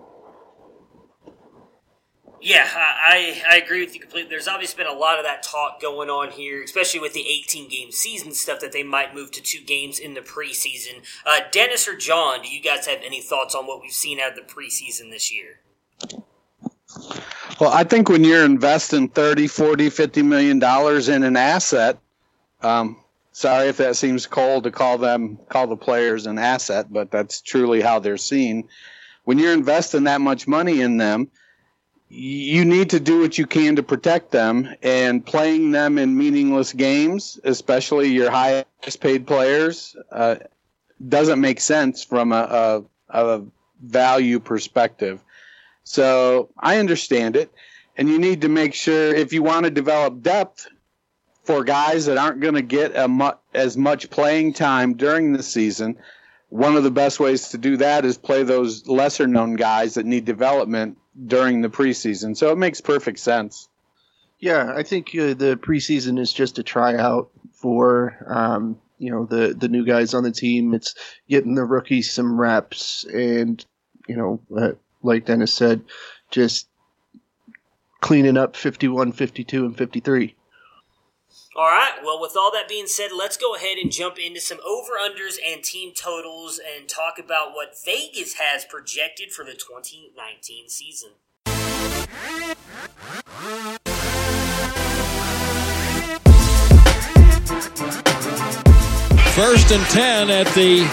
Yeah, I, I agree with you completely. There's obviously been a lot of that talk going on here, especially with the 18 game season stuff that they might move to two games in the preseason. Uh, Dennis or John, do you guys have any thoughts on what we've seen out of the preseason this year? Well, I think when you're investing 30, 40, 50 million dollars in an asset, um, sorry if that seems cold to call them call the players an asset, but that's truly how they're seen. When you're investing that much money in them, you need to do what you can to protect them and playing them in meaningless games, especially your highest paid players, uh, doesn't make sense from a, a, a value perspective. So I understand it. And you need to make sure if you want to develop depth for guys that aren't going to get mu- as much playing time during the season, one of the best ways to do that is play those lesser known guys that need development during the preseason. So it makes perfect sense. Yeah, I think uh, the preseason is just a tryout for um, you know the the new guys on the team. It's getting the rookies some reps, and you know, uh, like Dennis said, just cleaning up 51, 52, and 53. All right. Well, with all that being said, let's go ahead and jump into some over unders and team totals and talk about what Vegas has projected for the 2019 season. First and 10 at the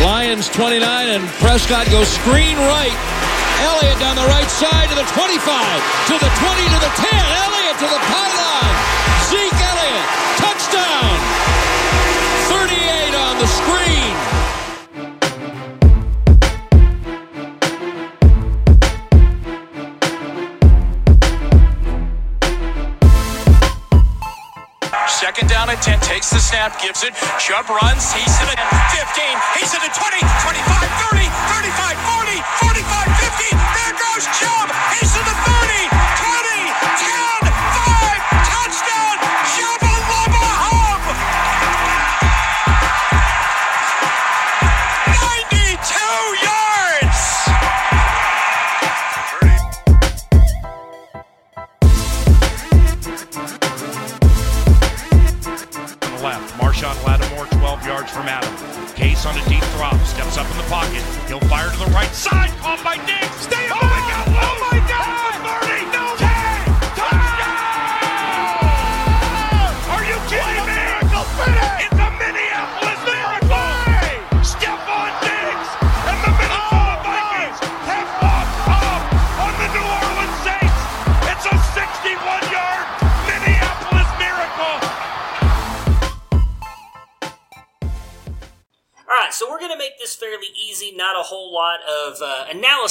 Lions 29, and Prescott goes screen right. Elliott down the right side to the 25, to the 20, to the 10. Elliott to the pylon. Elliott, touchdown! 38 on the screen. Second down at 10, takes the snap, gives it. Chubb runs, he's in the 15, he's in the 20, 25, 30, 35, 40, 45, 50. There goes Chubb,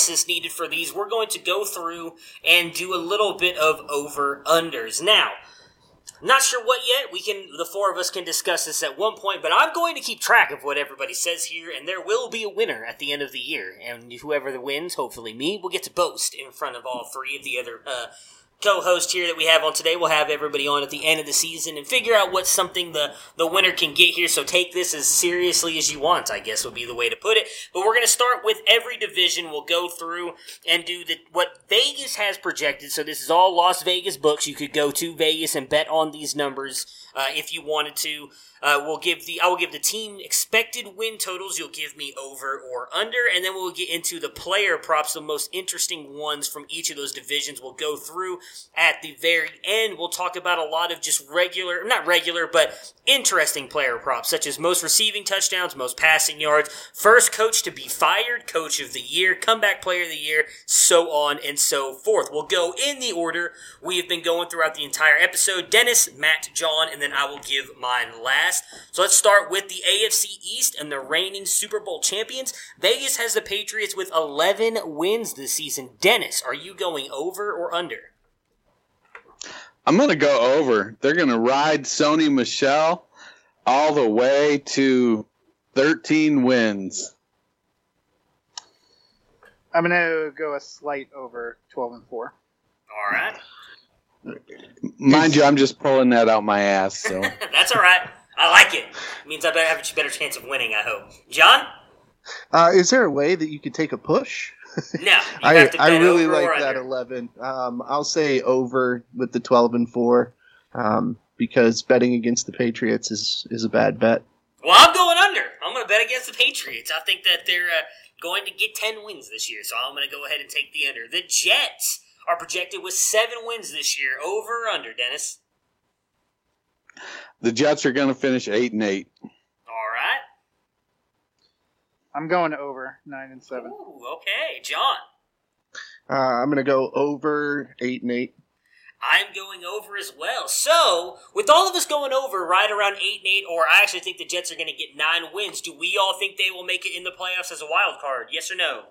analysis needed for these. We're going to go through and do a little bit of over unders. Now, not sure what yet. We can, the four of us can discuss this at one point, but I'm going to keep track of what everybody says here, and there will be a winner at the end of the year. And whoever the wins, hopefully me, will get to boast in front of all three of the other uh, co-host here that we have on today. We'll have everybody on at the end of the season and figure out what's something the the winner can get here. So take this as seriously as you want. I guess would be the way to put it. But we're going to start with every division. We'll go through and do the what Vegas has projected. So this is all Las Vegas books. You could go to Vegas and bet on these numbers uh, if you wanted to. Uh, we'll give the I will give the team expected win totals. You'll give me over or under, and then we'll get into the player props, the most interesting ones from each of those divisions. We'll go through at the very end. We'll talk about a lot of just regular, not regular, but interesting player props, such as most receiving touchdowns, most passing yards, first coach to be fired, coach of the year, comeback player of the year, so on and so forth. We'll go in the order we have been going throughout the entire episode. Dennis, Matt, John, and then I will give mine last. So let's start with the AFC East and the reigning Super Bowl champions. Vegas has the Patriots with 11 wins this season. Dennis, are you going over or under? I'm going to go over. They're going to ride Sony Michel all the way to 13 wins. I'm going to go a slight over 12 and 4. All right. Mind you, I'm just pulling that out my ass. So That's all right. I like it. it means I better have a better chance of winning, I hope. John? Uh, is there a way that you could take a push? No. I, I really like that 11. Um, I'll say over with the 12 and 4 um, because betting against the Patriots is, is a bad bet. Well, I'm going under. I'm going to bet against the Patriots. I think that they're uh, going to get 10 wins this year, so I'm going to go ahead and take the under. The Jets are projected with seven wins this year. Over or under, Dennis? The Jets are going to finish eight and eight. All right. I'm going over 9 and 7. Ooh, okay. John? Uh, I'm going to go over 8 and 8. I'm going over as well. So, with all of us going over right around 8 and 8, or I actually think the Jets are going to get 9 wins, do we all think they will make it in the playoffs as a wild card? Yes or no?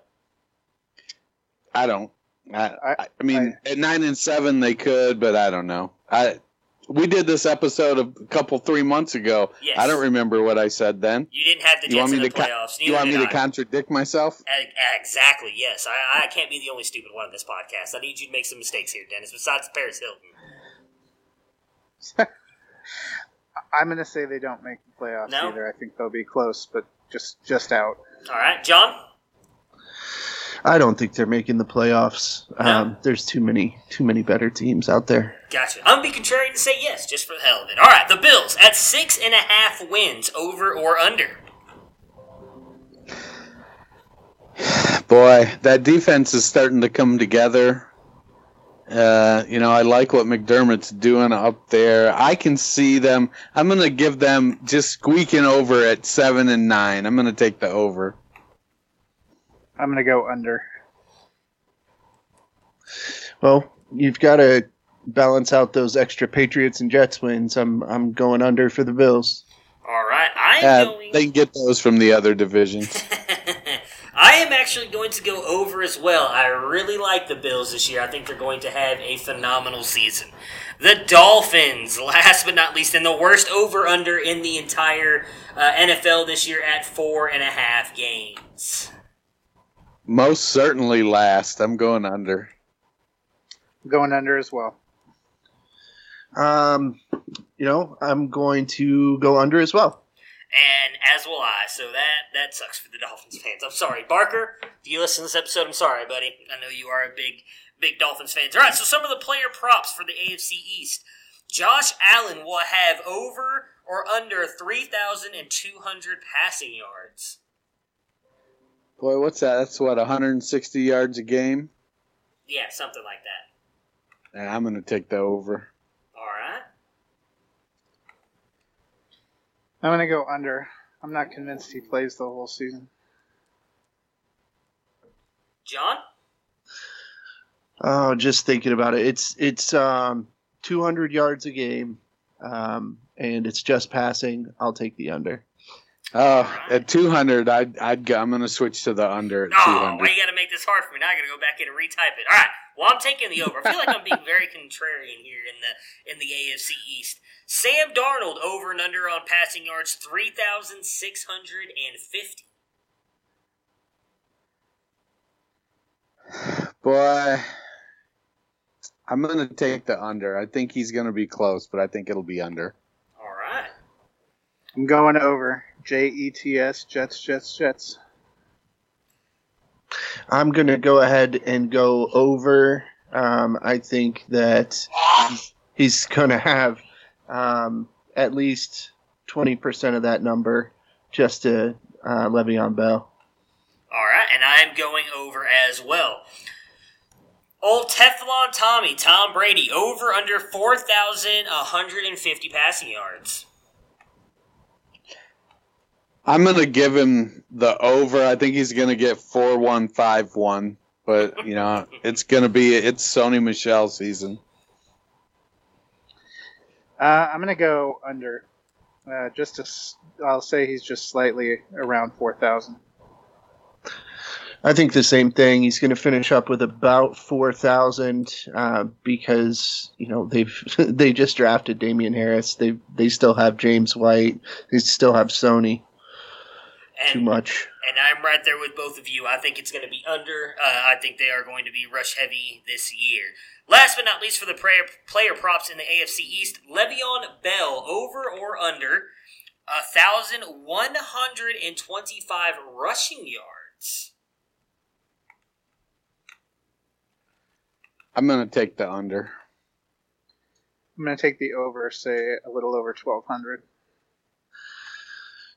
I don't. I, I, I mean, I, at nine and seven they could, but I don't know. I we did this episode a couple three months ago. Yes. I don't remember what I said then. You didn't have the Jets you want me in the to playoffs. you want me to contradict myself? Exactly. Yes, I, I can't be the only stupid one in this podcast. I need you to make some mistakes here, Dennis. Besides Paris Hilton. I'm going to say they don't make the playoffs No? either. I think they'll be close, but just just out. All right, John. I don't think they're making the playoffs. Um, there's too many too many better teams out there. Gotcha. I'm gonna be contrarian to say yes, just for the hell of it. All right, the Bills at six and a half wins, over or under. Boy, that defense is starting to come together. Uh, you know, I like what McDermott's doing up there. I can see them. I'm going to give them just squeaking over at seven and nine. I'm going to take the over. I'm going to go under. Well, you've got to balance out those extra Patriots and Jets wins. I'm I'm going under for the Bills. All right, I'm Uh, going. they can get those from the other divisions. I am actually going to go over as well. I really like the Bills this year. I think they're going to have a phenomenal season. The Dolphins, last but not least, and the worst over under in the entire uh, NFL this year at four and a half games. Most certainly last. I'm going under. Going under as well. Um, you know, I'm going to go under as well. And as will I. So that that sucks for the Dolphins fans. I'm sorry, Barker. If you listen to this episode, I'm sorry, buddy. I know you are a big big Dolphins fans. All right. So some of the player props for the AFC East. Josh Allen will have over or under 3,200 passing yards. Boy, what's that? That's what 160 yards a game. Yeah, something like that. And I'm going to take the over. All right. I'm going to go under. I'm not convinced he plays the whole season. John? Oh, just thinking about it. It's it's um 200 yards a game, um, and it's just passing. I'll take the under. Oh, at 200, I'd, I'd go, I'm going to switch to the under at Oh, 200. why you got to make this hard for me? Now I got to go back in and retype it. All right. Well, I'm taking the over. I feel like I'm being very contrarian here in the in the AFC East. Sam Darnold over and under on passing yards 3,650. Boy, I'm going to take the under. I think he's going to be close, but I think it'll be under. All right. I'm going over. J E T S Jets Jets Jets. I'm going to go ahead and go over. Um, I think that he's going to have um, at least 20% of that number just to uh, Le'Veon Bell. All right, and I'm going over as well. Old Teflon Tommy, Tom Brady, over under 4,150 passing yards. I'm going to give him the over. I think he's going to get 4151, but you know, it's going to be it's Sony Michel season. Uh, I'm gonna go under. Uh, just to, s- I'll say he's just slightly around four thousand. I think the same thing. He's going to finish up with about four thousand uh, because you know they've they just drafted Damien Harris. They they still have James White. They still have Sony. Too much. And I'm right there with both of you. I think it's going to be under. Uh, I think they are going to be rush heavy this year. Last but not least, for the player, player props in the AFC East, Le'Veon Bell, over or under 1,125 rushing yards. I'm going to take the under. I'm gonna take the over. Say a little over twelve hundred.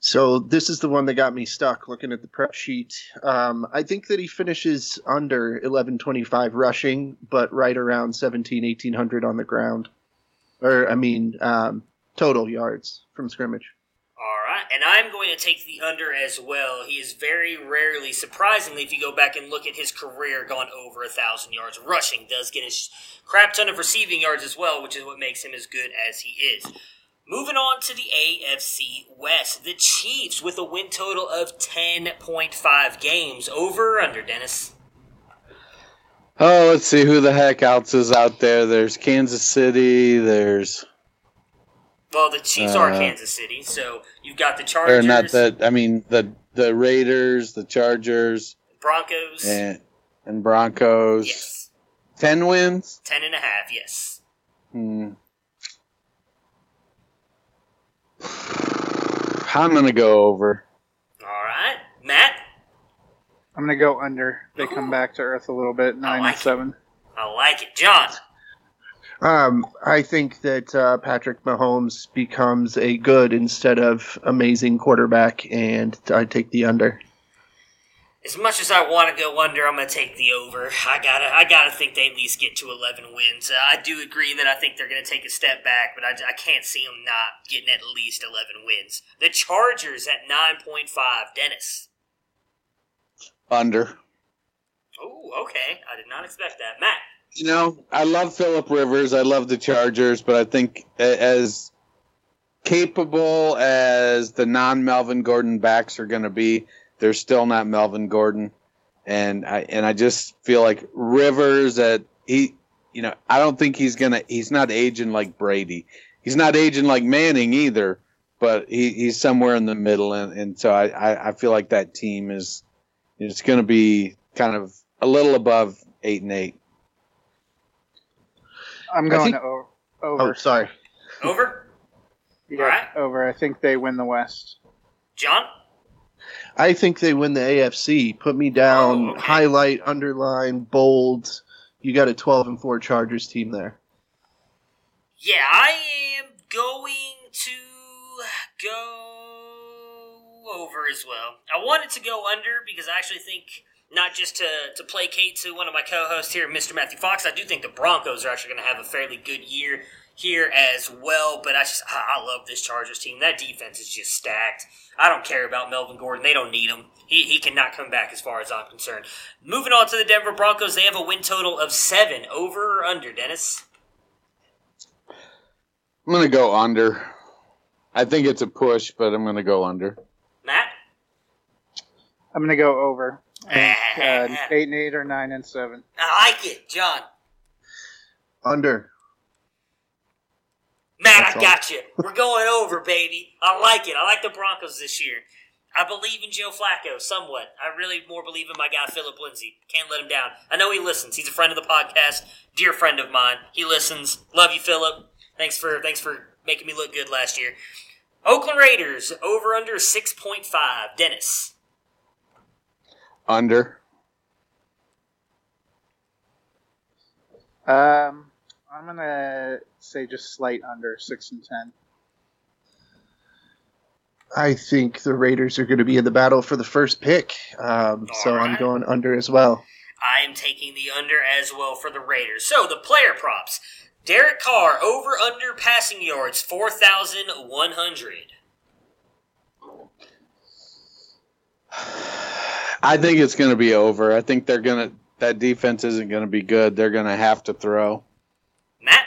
So this is the one that got me stuck looking at the prep sheet. Um, I think that he finishes under 1125 rushing, but right around 17, 1800 on the ground. Or, I mean, um, total yards from scrimmage. All right, and I'm going to take the under as well. He is very rarely, surprisingly, if you go back and look at his career, gone over a thousand yards rushing. Does get a crap ton of receiving yards as well, which is what makes him as good as he is. Moving on to the AFC West, the Chiefs with a win total of 10.5 games. Over or under, Dennis? Oh, let's see who the heck else is out there. There's Kansas City. There's Well, the Chiefs are Uh, Kansas City, so you've got the Chargers. or not the. I mean the the Raiders, the Chargers, Broncos, and and Broncos. Yes. Ten wins. 10 and a half, yes. Hmm. I'm gonna go over. All right, Matt? I'm gonna go under. They come back to earth a little bit. Nine and seven. I like it. John? Um, I think that uh, Patrick Mahomes becomes a good instead of amazing quarterback, and I take the under. As much as I want to go under, I'm going to take the over. I gotta, I gotta think they at least get to 11 wins. Uh, I do agree that I think they're going to take a step back, but I, I can't see them not getting at least 11 wins. The Chargers at 9.5. Dennis. Under. Oh, okay. I did not expect that. Matt. You know, I love Philip Rivers. I love the Chargers, but I think as capable as the non Melvin Gordon backs are going to be, they're still not Melvin Gordon. And I and I just feel like Rivers that he, you know, I don't think he's gonna. He's not aging like Brady. He's not aging like Manning either. But he, he's somewhere in the middle, and, and so I, I, I feel like that team is it's going to be kind of a little above eight and eight. I'm going think- o- oh, over. Oh, sorry. Over? Yeah, over. I think they win the West. John? I think they win the AFC. Put me down. Oh, highlight, underline, bold. You got a 12 and 4 Chargers team there. Yeah, I am going to go over as well. I wanted to go under because I actually think not just to, to placate to one of my co-hosts here, Mr. Matthew Fox, I do think the Broncos are actually going to have a fairly good year here as well. But I just I, I love this Chargers team. That defense is just stacked. I don't care about Melvin Gordon. They don't need him. He, he cannot come back as far as I'm concerned. Moving on to the Denver Broncos, they have a win total of seven. Over or under, Dennis? I'm gonna go under. I think it's a push, but I'm gonna go under. Matt? I'm gonna go over. Uh, eight and eight or nine and seven. I like it, John. Under. Matt, That's I all. got you. We're going over, baby. I like it. I like the Broncos this year. I believe in Joe Flacco somewhat. I really more believe in my guy Philip Lindsay. Can't let him down. I know he listens. He's a friend of the podcast, dear friend of mine. He listens. Love you, Philip. Thanks for thanks for making me look good last year. Oakland Raiders over under six point five. Dennis. Under. Um, I'm gonna say just slight under six and ten. I think the Raiders are going to be in the battle for the first pick, um, so I'm going under as well. I am taking the under as well for the Raiders. So the player props. Derek Carr over under passing yards four thousand one hundred. I think it's going to be over. I think they're going to that defense isn't going to be good. They're going to have to throw. Matt.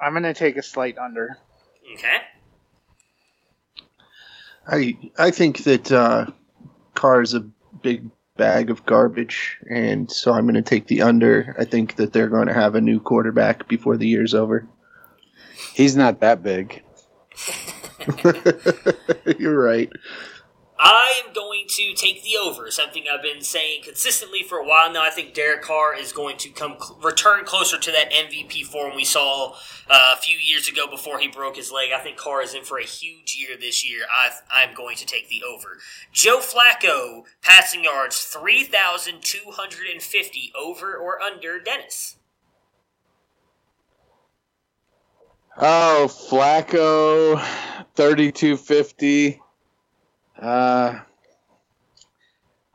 I'm gonna take a slight under. Okay. I I think that uh, Carr's a big bag of garbage, and so I'm going to take the under. I think that they're going to have a new quarterback before the year's over. He's not that big. You're right. I am going to take the over. Something I've been saying consistently for a while now. I think Derek Carr is going to come return closer to that MVP form we saw uh, a few years ago before he broke his leg. I think Carr is in for a huge year this year. I, I'm going to take the over. Joe Flacco passing yards three thousand two hundred and fifty over or under. Dennis. Oh, Flacco, thirty-two fifty. Uh,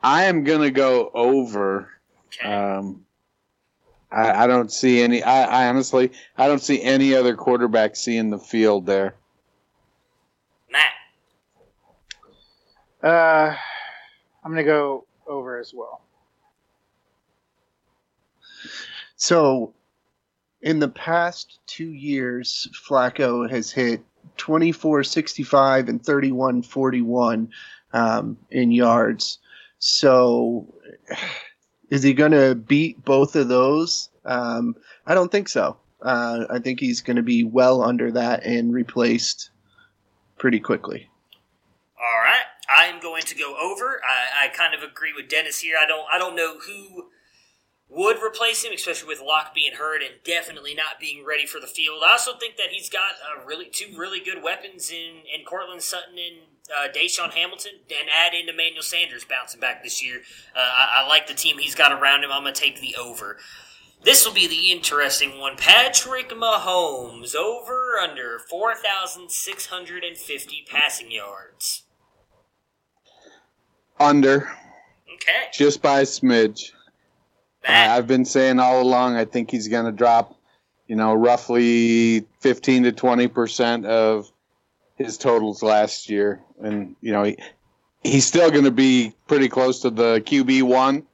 I am gonna go over. Um, I, I don't see any. I, I honestly, I don't see any other quarterback seeing the field there. Matt. Uh, I'm gonna go over as well. So, in the past two years, Flacco has hit 24 65 and 31 41 um, in yards. So, is he going to beat both of those? Um, I don't think so. Uh, I think he's going to be well under that and replaced pretty quickly. All right, I am going to go over. I, I kind of agree with Dennis here. I don't I don't know who would replace him, especially with Lock being hurt and definitely not being ready for the field. I also think that he's got uh, really two really good weapons in in Courtland Sutton and uh, DaeSean Hamilton, and add in Emmanuel Sanders bouncing back this year. Uh, I, I like the team he's got around him. I'm going to take the over. This will be the interesting one. Patrick Mahomes over under 4,650 passing yards. Under. Okay. Just by a smidge. I- I've been saying all along. I think he's going to drop, you know, roughly fifteen to twenty percent of his totals last year, and you know, he, he's still going to be pretty close to the QB one.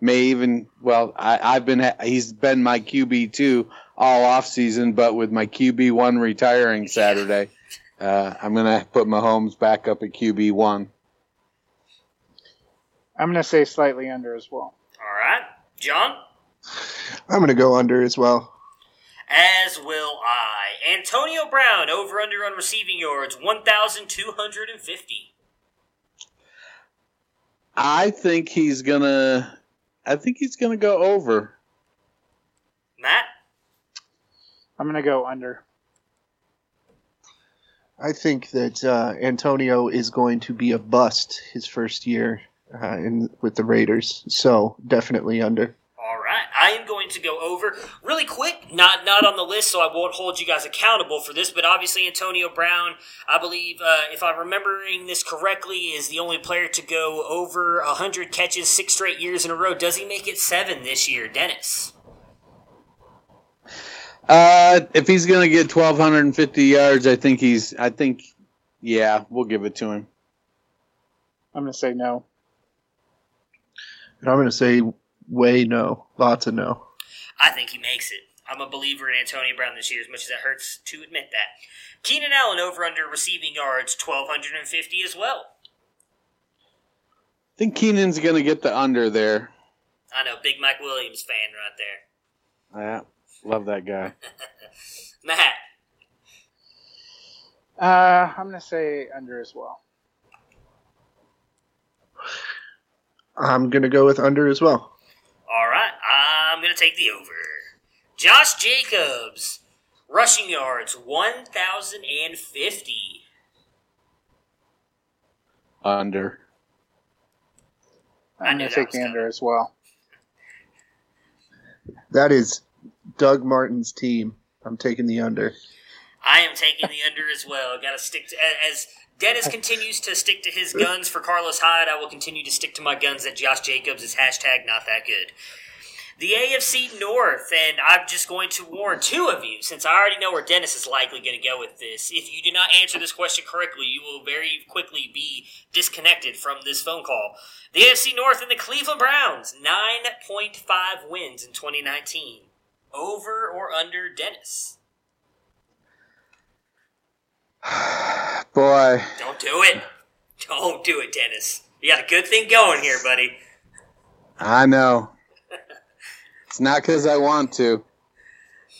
May even well, I, I've been he's been my QB two all off season, but with my QB one retiring Saturday, uh, I'm going to put Mahomes back up at QB one. I'm gonna say slightly under as well. All right. John? I'm going to go under as well. As will I. Antonio Brown over under on receiving yards 1,250. I think he's gonna. I think he's gonna go over. Matt? I'm gonna go under. I think that uh, Antonio is going to be a bust his first year uh, in with the Raiders. So definitely under. All right, I am going to go over really quick. Not not on the list, so I won't hold you guys accountable for this. But obviously, Antonio Brown, I believe, uh, if I'm remembering this correctly, is the only player to go over hundred catches six straight years in a row. Does he make it seven this year, Dennis? Uh, if he's gonna get 1,250 yards, I think he's. I think, yeah, we'll give it to him. I'm gonna say no. And I'm going to say way no. Lots of no. I think he makes it. I'm a believer in Antonio Brown this year, as much as it hurts to admit that. Keenan Allen over under receiving yards 1,250 as well. I think Keenan's gonna get the under there. I know, big Mike Williams fan right there. Yeah, love that guy. Matt. Uh, I'm gonna say under as well. I'm gonna go with under as well. All right, I'm going to take the over. Josh Jacobs, rushing yards 1,050. Under. I'm gonna take the under as well. That is Doug Martin's team. I'm taking the under. I am taking the under as well. Got to stick to as Dennis continues to stick to his guns for Carlos Hyde. I will continue to stick to my guns that Josh Jacobs is hashtag not that good. The AFC North, and I'm just going to warn two of you, since I already know where Dennis is likely going to go with this. If you do not answer this question correctly, you will very quickly be disconnected from this phone call. The AFC North and the Cleveland Browns, 9.5 wins in 2019. Over or under Dennis? Boy, Don't do it. Don't do it, Dennis. You got a good thing going here, buddy. I know. it's not because I want to.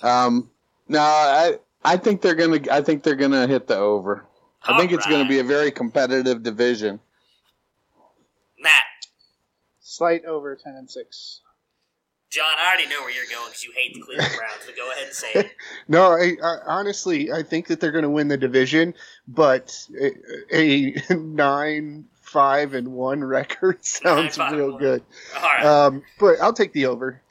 Um, no, I I think they're gonna I think they're gonna hit the over. I think it's gonna be a very competitive division. Matt, Slight over ten and six. John, I already know where you're going because you hate the Cleveland Browns, but go ahead and say it. No, I, I honestly I think that they're going to win the division, but a, a nine five and one record sounds five, real good. All right. Um, but I'll take the over.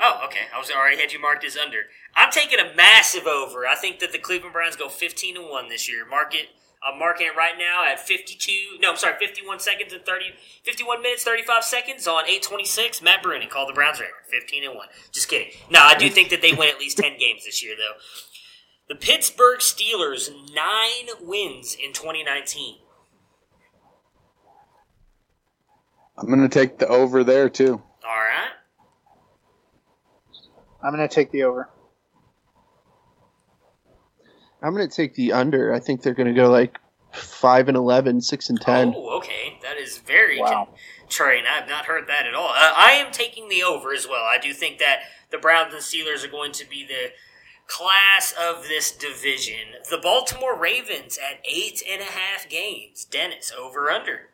Oh, okay. I was already had you marked as under. I'm taking a massive over. I think that the Cleveland Browns go 15 and one this year. Mark it. I'm marking it right now at 52. No, I'm sorry, 51 seconds and 30, 51 minutes 35 seconds on 8:26. Matt Bruni called the Browns record, 15 and one. Just kidding. No, I do think that they win at least 10 games this year, though. The Pittsburgh Steelers nine wins in 2019. I'm gonna take the over there too. All right. I'm gonna take the over. I'm going to take the under. I think they're going to go like five and 11, 6 and ten. Oh, okay. That is very Wow. contrarian. I have not heard that at all. Uh, I am taking the over as well. I do think that the Browns and Steelers are going to be the class of this division. The Baltimore Ravens at eight and a half games. Dennis, over under.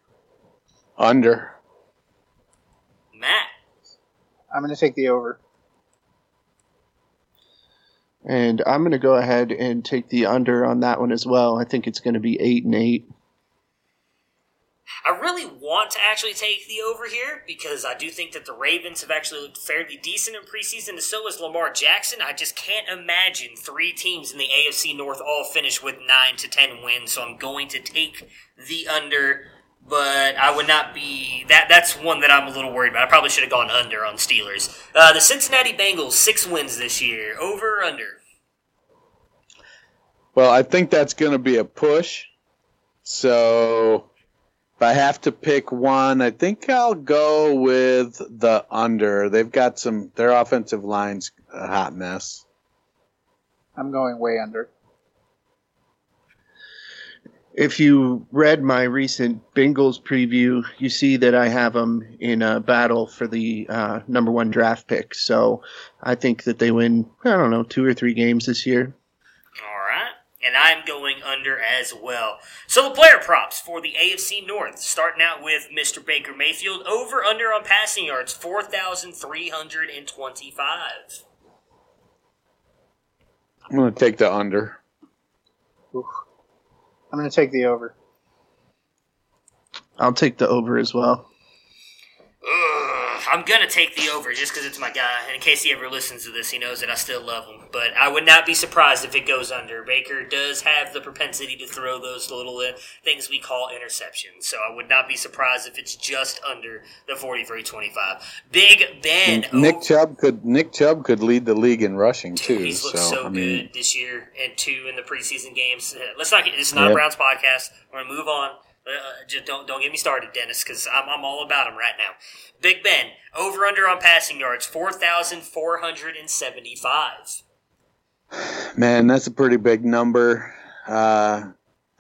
Under. Matt, I'm gonna take the over. And I'm going to go ahead and take the under on that one as well. I think it's going to be eight and eight. I really want to actually take the over here because I do think that the Ravens have actually looked fairly decent in preseason, and so has Lamar Jackson. I just can't imagine three teams in the AFC North all finish with nine to ten wins, so I'm going to take the under. But I would not be that. That's one that I'm a little worried about. I probably should have gone under on Steelers. Uh, the Cincinnati Bengals six wins this year. Over or under? Well, I think that's gonna be a push. So if I have to pick one, I think I'll go with the under. They've got some their offensive line's a hot mess. I'm going way under. If you read my recent Bengals preview, you see that I have them in a battle for the uh, number one draft pick. So I think that they win, I don't know, two or three games this year. All right. And I'm going under as well. So the player props for the AFC North, starting out with Mr. Baker Mayfield, over under on passing yards, 4,325. I'm gonna take the under. I'm gonna take the over. I'll take the over as well. Ugh, I'm gonna take the over just because it's my guy. And in case he ever listens to this, he knows that I still love him. But I would not be surprised if it goes under. Baker does have the propensity to throw those little uh, things we call interceptions, so I would not be surprised if it's just under the 43-25. Big Ben. Nick Chubb could Nick Chubb could lead the league in rushing too. He's looked so, so I mean, good this year and two in the preseason games. Let's not get. It's not a Yep. Browns podcast. We're gonna move on. Uh, just don't don't get me started, Dennis, because I'm, I'm all about him right now. Big Ben over under on passing yards four thousand four hundred and seventy five. man, that's a pretty big number. Uh,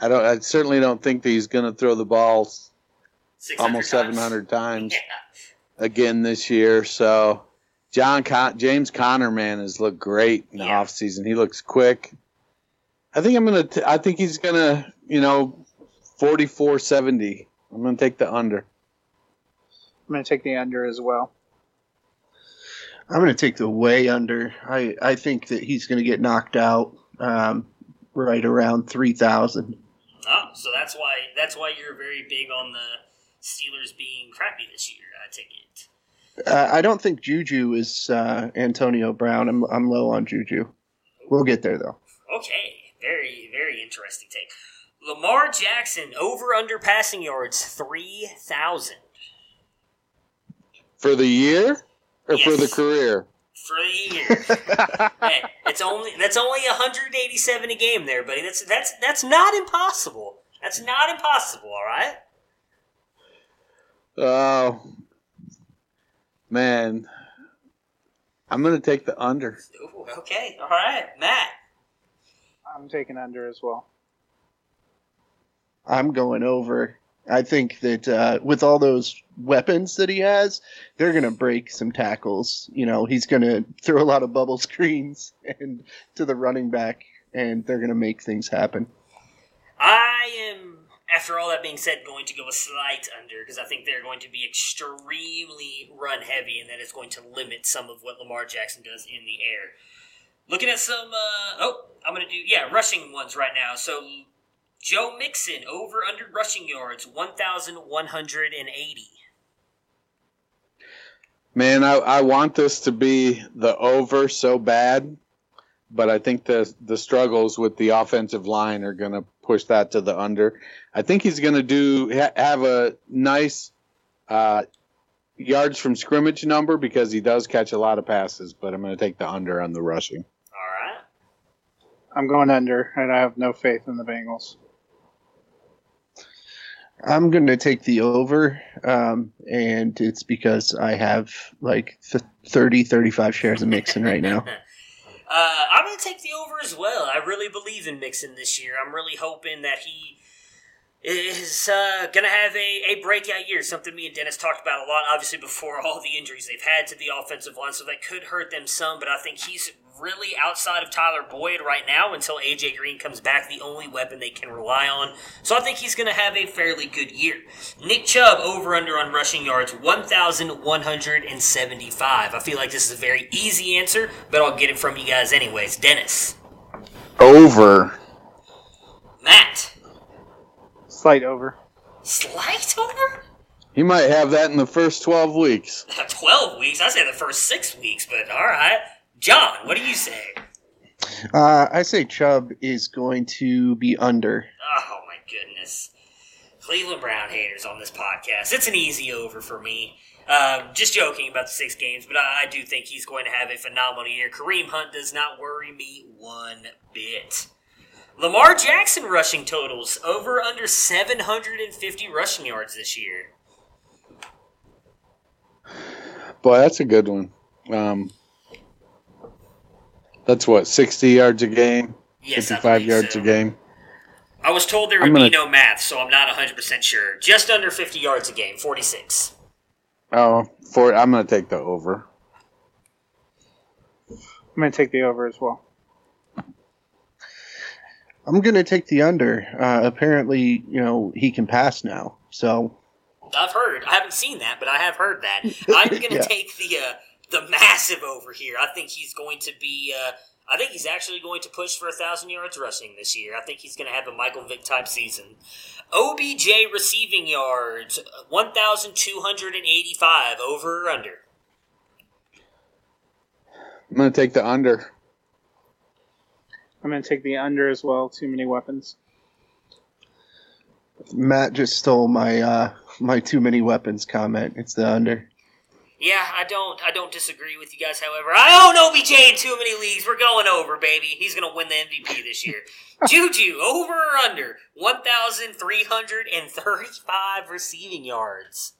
I don't. I certainly don't think that he's gonna throw the ball almost 700 times again this year. So, John Con- James Conner, man, has looked great in the offseason. He looks quick. I think I'm gonna. T- I think he's gonna. You know, 44-70. I'm gonna take the under. I'm going to take the under as well. I'm going to take the way under. I, I think that he's going to get knocked out um, right around 3,000. Oh, so that's why that's why you're very big on the Steelers being crappy this year. I take it. Uh, I don't think Juju is uh, Antonio Brown. I'm, I'm low on Juju. We'll get there, though. Okay, very very interesting take. Lamar Jackson over under passing yards three thousand For the year or for the career? for the year. hey, it's only that's only 187 a game there, buddy. That's that's that's not impossible. That's not impossible. All right. Oh man, I'm gonna take the under. Ooh, okay. All right, Matt. I'm taking under as well. I'm going over. I think that uh, with all those weapons that he has, they're going to break some tackles. You know, he's going to throw a lot of bubble screens and to the running back, and they're going to make things happen. I am, after all that being said, going to go a slight under because I think they're going to be extremely run heavy, and that is going to limit some of what Lamar Jackson does in the air. Looking at some, uh, oh, I'm going to do, yeah, rushing ones right now. So, Joe Mixon, over under rushing yards, 1,180. Man, I, I want this to be the over so bad, but I think the the struggles with the offensive line are going to push that to the under. I think he's going to do ha- have a nice uh, yards from scrimmage number because he does catch a lot of passes, but I'm going to take the under on the rushing. All right. I'm going under, and I have no faith in the Bengals. I'm going to take the over, um, and it's because I have like th- 30, 35 shares of Mixon right now. Uh, I'm going to take the over as well. I really believe in Mixon this year. I'm really hoping that he is uh, going to have a, a breakout year. Something me and Dennis talked about a lot, obviously, before all the injuries they've had to the offensive line, so that could hurt them some. But I think he's really outside of Tyler Boyd right now until AJ Green comes back, the only weapon they can rely on. So I think he's going to have a fairly good year. Nick Chubb over under on rushing yards 1,175. I feel like this is a very easy answer, but I'll get it from you guys anyways. Dennis, Over. Matt, Slight over. slight over? He might have that in the first 12 weeks. 12 weeks? I say the first six weeks, but all right. John, what do you say? Uh, I say Chubb is going to be under. Oh my goodness. Cleveland Brown haters on this podcast. It's an easy over for me. Um, just joking about the six games, but I, I do think he's going to have a phenomenal year. Kareem Hunt does not worry me one bit. Lamar Jackson rushing totals over under 750 rushing yards this year. Boy, that's a good one. Um, that's what, 60 yards a game? Yes, I 55 yards so. a game? I was told there would gonna- be no math, so I'm not 100% sure. Just under 50 yards a game, 46. Oh, for I'm going to take the over. I'm going to take the over as well. I'm going to take the under. Uh, apparently, you know, he can pass now. So, I've heard. I haven't seen that, but I have heard that. I'm going to Yeah. take the uh, the massive over here. I think he's going to be. Uh, I think he's actually going to push for a thousand yards rushing this year. I think he's going to have a Michael Vick type season. OBJ receiving yards one thousand two hundred and eighty five over or under. I'm going to take the under. I'm going to take the under as well. Too many weapons. Matt just stole my uh, my too many weapons comment. It's the under. Yeah, I don't. I don't disagree with you guys. However, I own OBJ in too many leagues. We're going over, baby. He's going to win the MVP this year. Juju over or under one thousand three hundred and thirty-five receiving yards.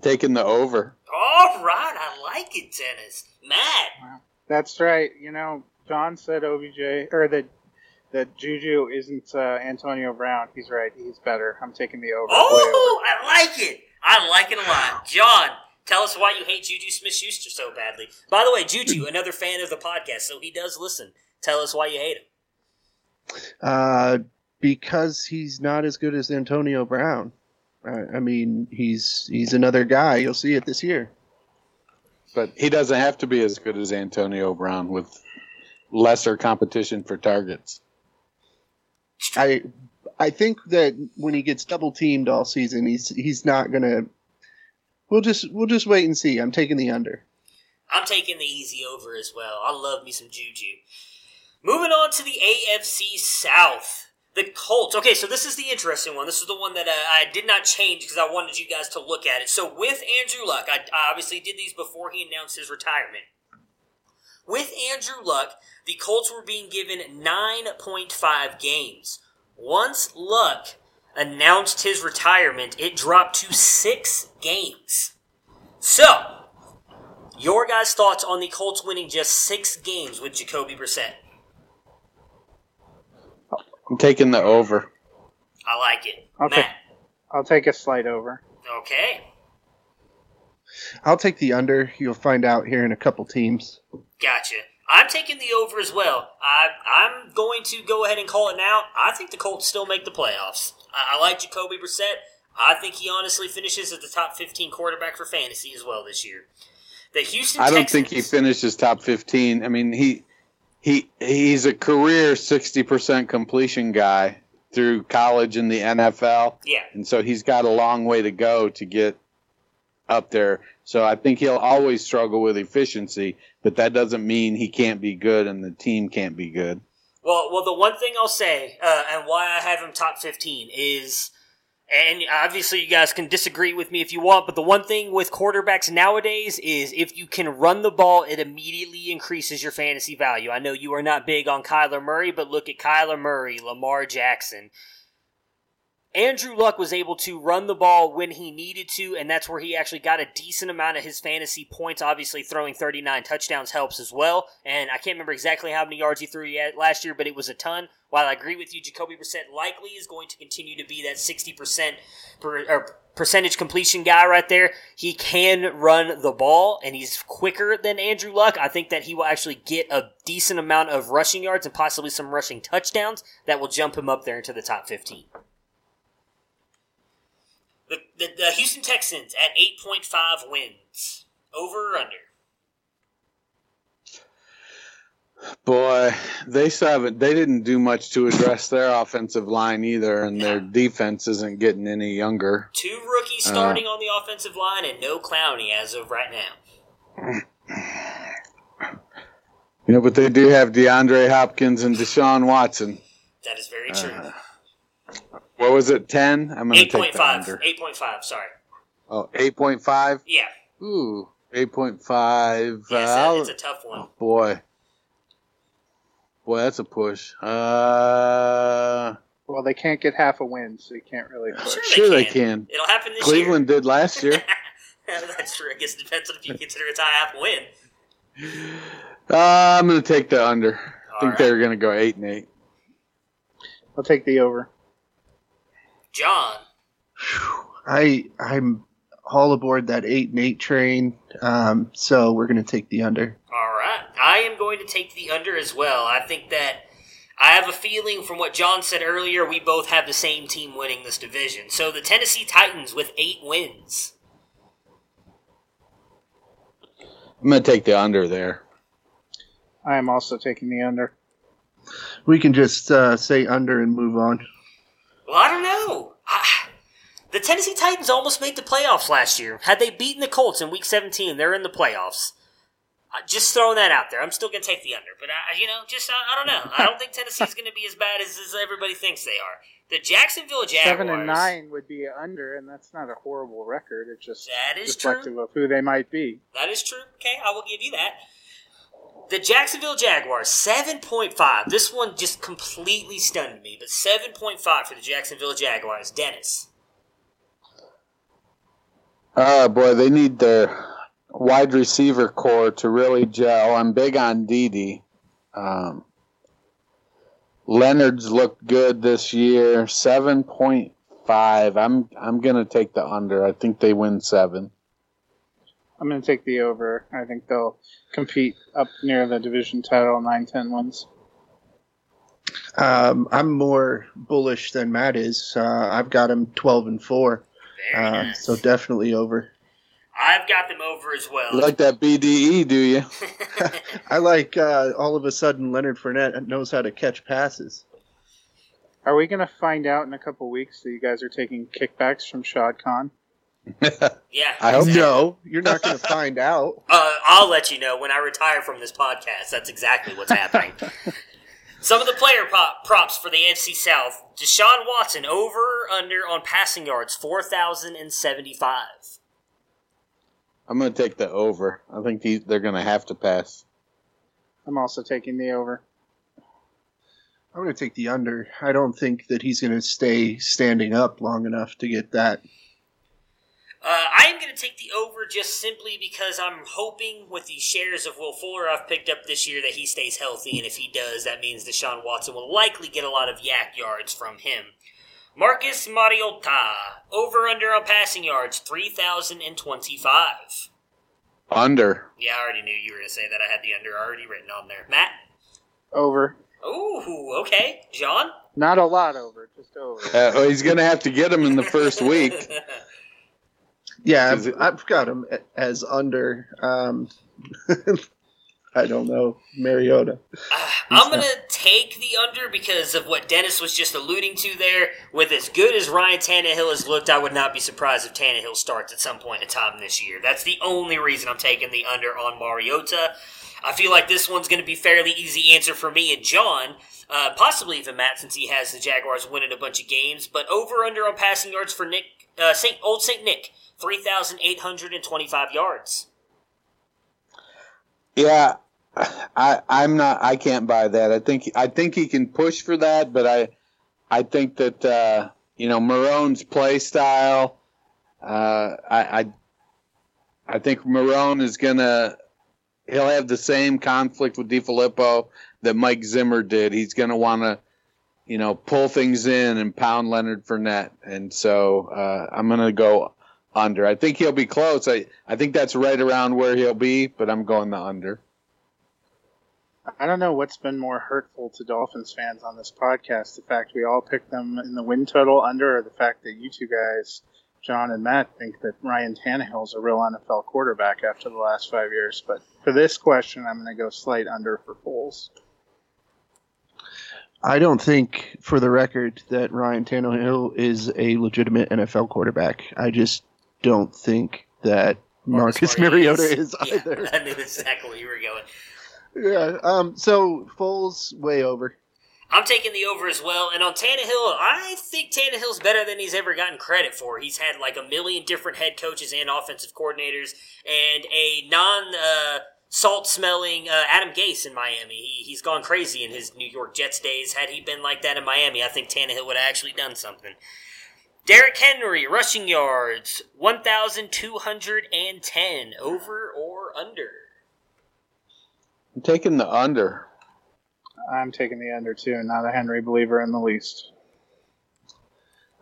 Taking the over. All right, I like it, Dennis. Matt, That's right. You know, John said OBJ or that that Juju isn't uh, Antonio Brown. He's right. He's better. I'm taking the over. Way over. oh, I like it. I like it a lot. John, tell us why you hate Juju Smith-Schuster so badly. By the way, Juju, another fan of the podcast, so he does listen. Tell us why you hate him. Uh, because he's not as good as Antonio Brown. I, I mean, he's he's another guy. You'll see it this year. But he doesn't have to be as good as Antonio Brown with lesser competition for targets. I I think that when he gets double teamed all season, he's he's not gonna. We'll just we'll just wait and see. I'm taking the under. I'm taking the easy over as well. I love me some Juju. Moving on to the AFC South. The Colts. Okay, so this is the interesting one. This is the one that uh, I did not change because I wanted you guys to look at it. So with Andrew Luck, I, I obviously did these before he announced his retirement. With Andrew Luck, the Colts were being given 9.5 games. Once Luck announced his retirement, it dropped to six games. So, your guys' thoughts on the Colts winning just six games with Jacoby Brissett? I'm taking the over. I like it. I'll, Matt. I'll take a slight over. Okay. I'll take the under. You'll find out here in a couple teams. Gotcha. I'm taking the over as well. I, I'm going to go ahead and call it now. I think the Colts still make the playoffs. I, I like Jacoby Brissett. I think he honestly finishes as the top 15 quarterback for fantasy as well this year. The Houston I don't Texans, think he finishes top 15. I mean, he he he's a career 60% completion guy through college and the NFL. Yeah. And so he's got a long way to go to get up there. So I think he'll always struggle with efficiency, but that doesn't mean he can't be good and the team can't be good. Well, well, the one thing I'll say, uh, and why I have him top 15 is, and obviously you guys can disagree with me if you want, but the one thing with quarterbacks nowadays is if you can run the ball, it immediately increases your fantasy value. I know you are not big on Kyler Murray, but look at Kyler Murray, Lamar Jackson. Andrew Luck was able to run the ball when he needed to, and that's where he actually got a decent amount of his fantasy points. Obviously, throwing 39 touchdowns helps as well. And I can't remember exactly how many yards he threw last year, but it was a ton. While I agree with you, Jacoby Brissett likely is going to continue to be that 60% per, percentage completion guy right there. He can run the ball, and he's quicker than Andrew Luck. I think that he will actually get a decent amount of rushing yards and possibly some rushing touchdowns that will jump him up there into the top 15. The, the, the Houston Texans at 8.5 wins. Over or under? Boy, they still haven't. They didn't do much to address their offensive line either, and their defense isn't getting any younger. Two rookies Uh, starting on the offensive line and no Clowney as of right now. You know, but they do have DeAndre Hopkins and Deshaun Watson. That is very true. Uh, what was it? Ten? I'm gonna take the 8.5. under. 8.5, sorry. Oh, 8.5? Yeah. Ooh, 8.5. Yeah, it's, Uh, a, it's a tough one. boy. Boy, that's a push. Uh, Well, they can't get half a win, so you can't really push. sure they can. It'll happen this Cleveland did last year. year. That's true. I guess it depends on if you consider it's a half a win. Uh, I'm going to take the under. I think right. they're going to go 8 and 8. I'll take the over. John. I I'm all aboard that eight and eight train. Um, so we're gonna take the under. All right. I am going to take the under as well. I think that I have a feeling from what John said earlier, we both have the same team winning this division. So the Tennessee Titans with eight wins. I'm going to take the under there. I am also taking the under. We can just uh, say under and move on. Well, I don't know. I, the Tennessee Titans almost made the playoffs last year. Had they beaten the Colts in Week 17, they're in the playoffs. Uh, just throwing that out there. I'm still going to take the under, but I, you know, just I, I don't know. I don't think Tennessee's going to be as bad as, as everybody thinks they are. The Jacksonville Jaguars. Seven and nine would be under, and that's not a horrible record. It's just That is reflective of who they might be. That is true. Okay, I will give you that. The Jacksonville Jaguars, 7.5. This one just completely stunned me, but 7.5 for the Jacksonville Jaguars. Dennis. Oh, boy, they need their wide receiver core to really gel. I'm big on Dede. Um, Leonard's looked good this year. 7.5. I'm I'm going to take the under. I think they win 7. I'm going to take the over. I think they'll compete up near the division title, 9 10 wins. Um, I'm more bullish than Matt is. Uh, I've got him 12 and four, uh, so definitely over. I've got them over as well. You like that BDE, do you? I like uh, all of a sudden Leonard Fournette knows how to catch passes. Are we going to find out in a couple weeks that you guys are taking kickbacks from Shad Khan? yeah. I hope no. You're not going to find out. Uh, I'll let you know when I retire from this podcast. That's exactly what's happening. Some of the player pop, props for the NFC South: Deshaun Watson over under on passing yards four thousand and seventy-five. I'm going to take the over. I think he, they're going to have to pass. I'm also taking the over. I'm going to take the under. I don't think that he's going to stay standing up long enough to get that. Uh, I am going to take the over just simply because I'm hoping with the shares of Will Fuller I've picked up this year that he stays healthy, and if he does, that means Deshaun Watson will likely get a lot of YAC yards from him. Marcus Mariota, over under on passing yards, 3,025. Under. Yeah, I already knew you were going to say that. I had the under already written on there. Matt? Over. Ooh, okay. John? Not a lot over, just over. Uh, well, he's going to have to get him in the first week. Yeah, I've, I've got him as under. Um, I don't know Mariota. I'm going to take the under because of what Dennis was just alluding to there. With as good as Ryan Tannehill has looked, I would not be surprised if Tannehill starts at some point in time this year. That's the only reason I'm taking the under on Mariota. I feel like this one's going to be fairly easy answer for me and John. Uh, possibly even Matt, since he has the Jaguars winning a bunch of games. But over under on passing yards for Nick, uh, Saint Old Saint Nick, three thousand eight hundred and twenty-five yards. Yeah, I I'm not. I can't buy that. I think I think he can push for that, but I I think that uh, you know Marrone's play style. Uh, I, I I think Marrone is gonna he'll have the same conflict with DeFilippo that Mike Zimmer did. He's gonna want to you know pull things in and pound Leonard Fournette, and so uh, I'm gonna go under. I think he'll be close. I I think that's right around where he'll be, but I'm going the under. I don't know what's been more hurtful to Dolphins fans on this podcast: the fact we all picked them in the win total under, or the fact that you two guys, John and Matt, think that Ryan Tannehill's a real NFL quarterback after the last five years. But for this question, I'm going to go slight under for Foles. I don't think, for the record, that Ryan Tannehill is a legitimate NFL quarterback. I just don't think that Marcus Mariota is yeah, either. I knew exactly where you were going. Yeah. Um. So Foles way over. I'm taking the over as well. And on Tannehill, I think Tannehill's better than he's ever gotten credit for. He's had like a million different head coaches and offensive coordinators, and a non uh, salt smelling uh, Adam Gase in Miami. He, he's gone crazy in his New York Jets days. Had he been like that in Miami, I think Tannehill would have actually done something. Derrick Henry, rushing yards, 1,210. Over or under? I'm taking the under. I'm taking the under too. And not a Henry believer in the least.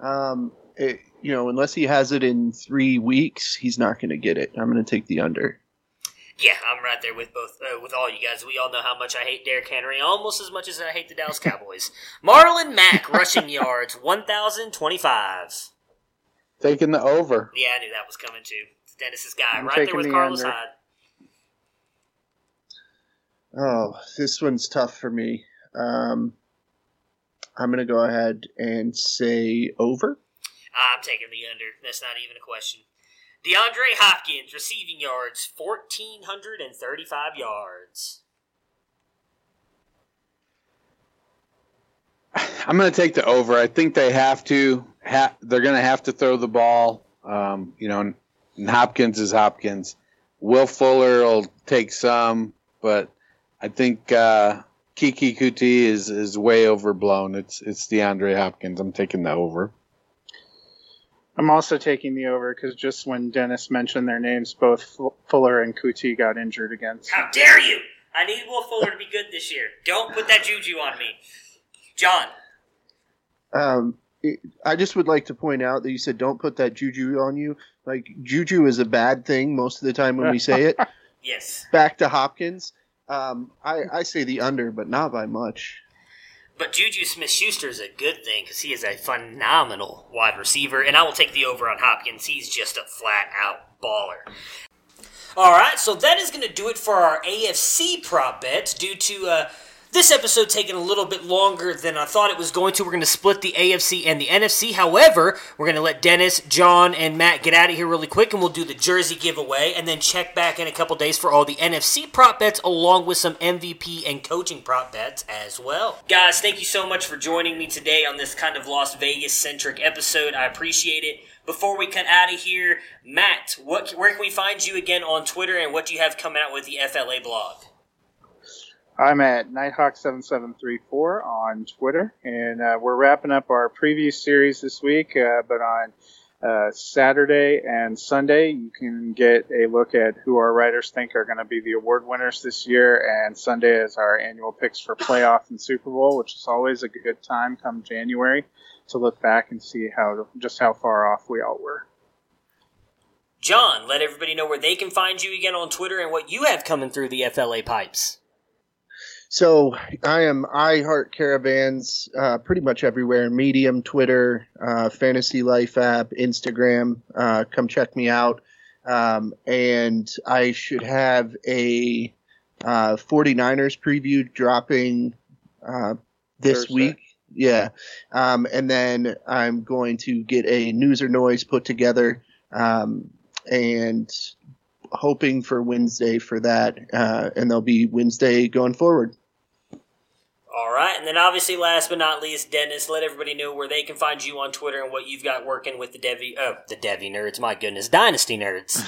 Um. It, you know, unless he has it in three weeks, he's not going to get it. I'm going to take the under. Yeah, I'm right there with both uh, with all you guys. We all know how much I hate Derrick Henry, almost as much as I hate the Dallas Cowboys. Marlon Mack rushing yards, 1,025. Taking the over. Yeah, I knew that was coming too. It's Dennis's guy, I'm right there taking with the Carlos under. Hyde. Oh, this one's tough for me. Um, I'm going to go ahead and say over. I'm taking the under. That's not even a question. DeAndre Hopkins receiving yards, 1,435 yards. I'm going to take the over. I think they have to. Ha- they're going to have to throw the ball. Um, you know, and Hopkins is Hopkins. Will Fuller will take some, but I think uh, Keke Coutee is is way overblown. It's it's DeAndre Hopkins. I'm taking the over. I'm also taking the over because just when Dennis mentioned their names, both Fuller and Coutee got injured against. How dare you! I need Will Fuller to be good this year. Don't put that juju on me. John, Um, it, I just would like to point out that you said don't put that juju on you. Like juju is a bad thing most of the time when we say it. yes. Back to Hopkins. Um, I, I say the under, but not by much. But Juju Smith Schuster is a good thing because he is a phenomenal wide receiver, and I will take the over on Hopkins. He's just a flat out baller. All right, so that is going to do it for our AFC prop bets due to uh, this episode taking a little bit longer than I thought it was going to. We're going to split the AFC and the NFC. However, we're going to let Dennis, John, and Matt get out of here really quick, and we'll do the jersey giveaway, and then check back in a couple days for all the NFC prop bets, along with some MVP and coaching prop bets as well. Guys, thank you so much for joining me today on this kind of Las Vegas centric episode. I appreciate it. Before we cut out of here, Matt, what where can we find you again on Twitter, and what do you have coming out with the FLA blog? I'm at Nighthawk7734 on Twitter, and uh, we're wrapping up our preview series this week. Uh, but on uh, Saturday and Sunday, you can get a look at who our writers think are going to be the award winners this year. And Sunday is our annual picks for playoff and Super Bowl, which is always a good time come January to look back and see how just how far off we all were. John, let everybody know where they can find you again on Twitter and what you have coming through the FLA pipes. So I am I Heart Caravans uh, pretty much everywhere Medium, Twitter, uh, Fantasy Life app, Instagram. Uh, come check me out. Um, and I should have a uh, 49ers preview dropping uh, this Thursday. week. Yeah. Um, and then I'm going to get a news or noise put together um, and hoping for Wednesday for that. Uh, and there'll be Wednesday going forward. All right, and then obviously, last but not least, Dennis, let everybody know where they can find you on Twitter and what you've got working with the Devy, oh, the Devy nerds. My goodness, Dynasty nerds.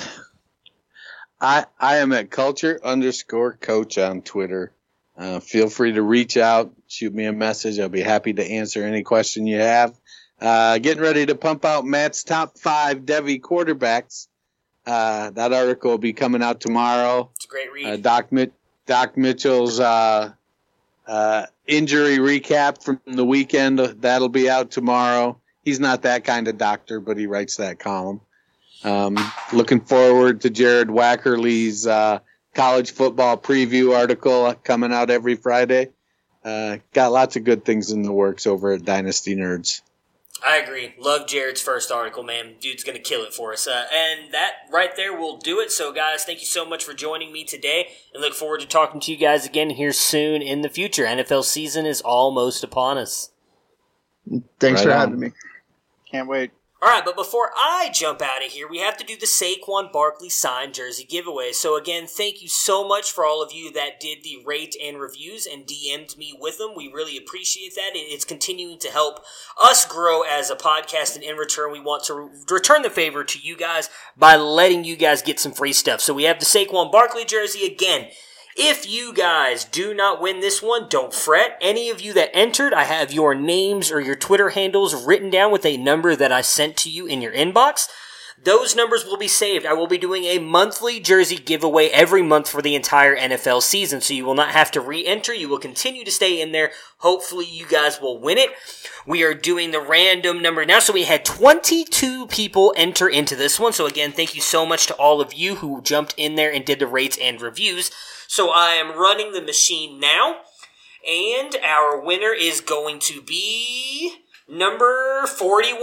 I I am at culture underscore coach on Twitter. Uh, feel free to reach out, shoot me a message. I'll be happy to answer any question you have. Uh, getting ready to pump out Matt's top five Devy quarterbacks. Uh, that article will be coming out tomorrow. It's a great read. Uh, Doc, Mit- Doc Mitchell's uh, uh, injury recap from the weekend that'll be out tomorrow. He's not that kind of doctor, but he writes that column. Um, looking forward to Jared Wackerly's uh, college football preview article coming out every Friday. Uh, got lots of good things in the works over at Dynasty Nerds. I agree. Love Jared's first article, man. Dude's going to kill it for us. Uh, and that right there will do it. So, guys, thank you so much for joining me today and look forward to talking to you guys again here soon in the future. NFL season is almost upon us. Thanks Right for on. having me. Can't wait. All right, but before I jump out of here, we have to do the Saquon Barkley signed jersey giveaway. So again, thank you so much for all of you that did the rate and reviews and DM'd me with them. We really appreciate that. It- It's continuing to help us grow as a podcast, and in return, we want to re- return the favor to you guys by letting you guys get some free stuff. So we have the Saquon Barkley jersey again. If you guys do not win this one, don't fret. Any of you that entered, I have your names or your Twitter handles written down with a number that I sent to you in your inbox. Those numbers will be saved. I will be doing a monthly jersey giveaway every month for the entire NFL season, so you will not have to re-enter. You will continue to stay in there. Hopefully, you guys will win it. We are doing the random number now, so we had 22 people enter into this one. So again, thank you so much to all of you who jumped in there and did the rates and reviews. So I am running the machine now, and our winner is going to be number 41.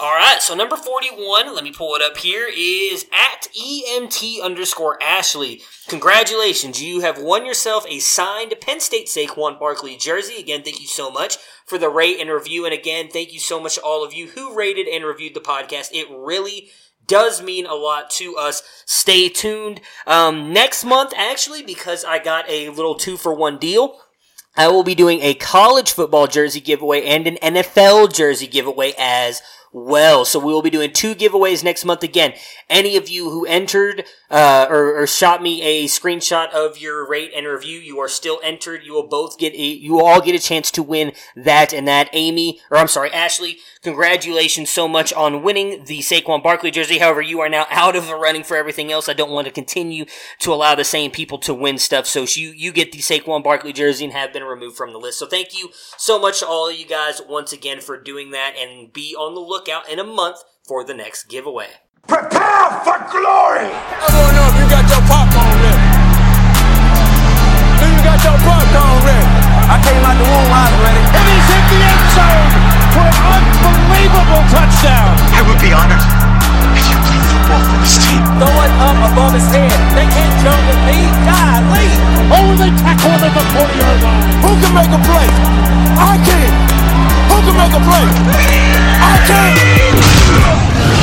All right, so number 41, let me pull it up here, is at EMT underscore Ashley. Congratulations, you have won yourself a signed Penn State Saquon Barkley jersey. Again, thank you so much for the rate and review. And again, thank you so much to all of you who rated and reviewed the podcast. It really does mean a lot to us. Stay tuned. Um, next month, actually, because I got a little two for one deal. I will be doing a college football jersey giveaway and an NFL jersey giveaway as well. So we will be doing two giveaways next month again. Any of you who entered uh, or, or shot me a screenshot of your rate and review, you are still entered. You will both get a, you all get a chance to win that and that. Amy, or I'm sorry, Ashley, congratulations so much on winning the Saquon Barkley jersey. However, you are now out of the running for everything else. I don't want to continue to allow the same people to win stuff. So you you get the Saquon Barkley jersey and have been removed from the list. So thank you so much to all of you guys once again for doing that, and be on the lookout in a month for the next giveaway. Prepare for glory! I don't know if you got your popcorn ready. Do you got your popcorn ready? I came out the womb, I was ready. And he's in the end zone for an unbelievable touchdown. I would be honored if you played football for this team. Throw it up above his head. They can't jump with me. God, leave. Oh, they tackle him at the 40 yard line. Who can make a play? I can. Who can make a play? I can.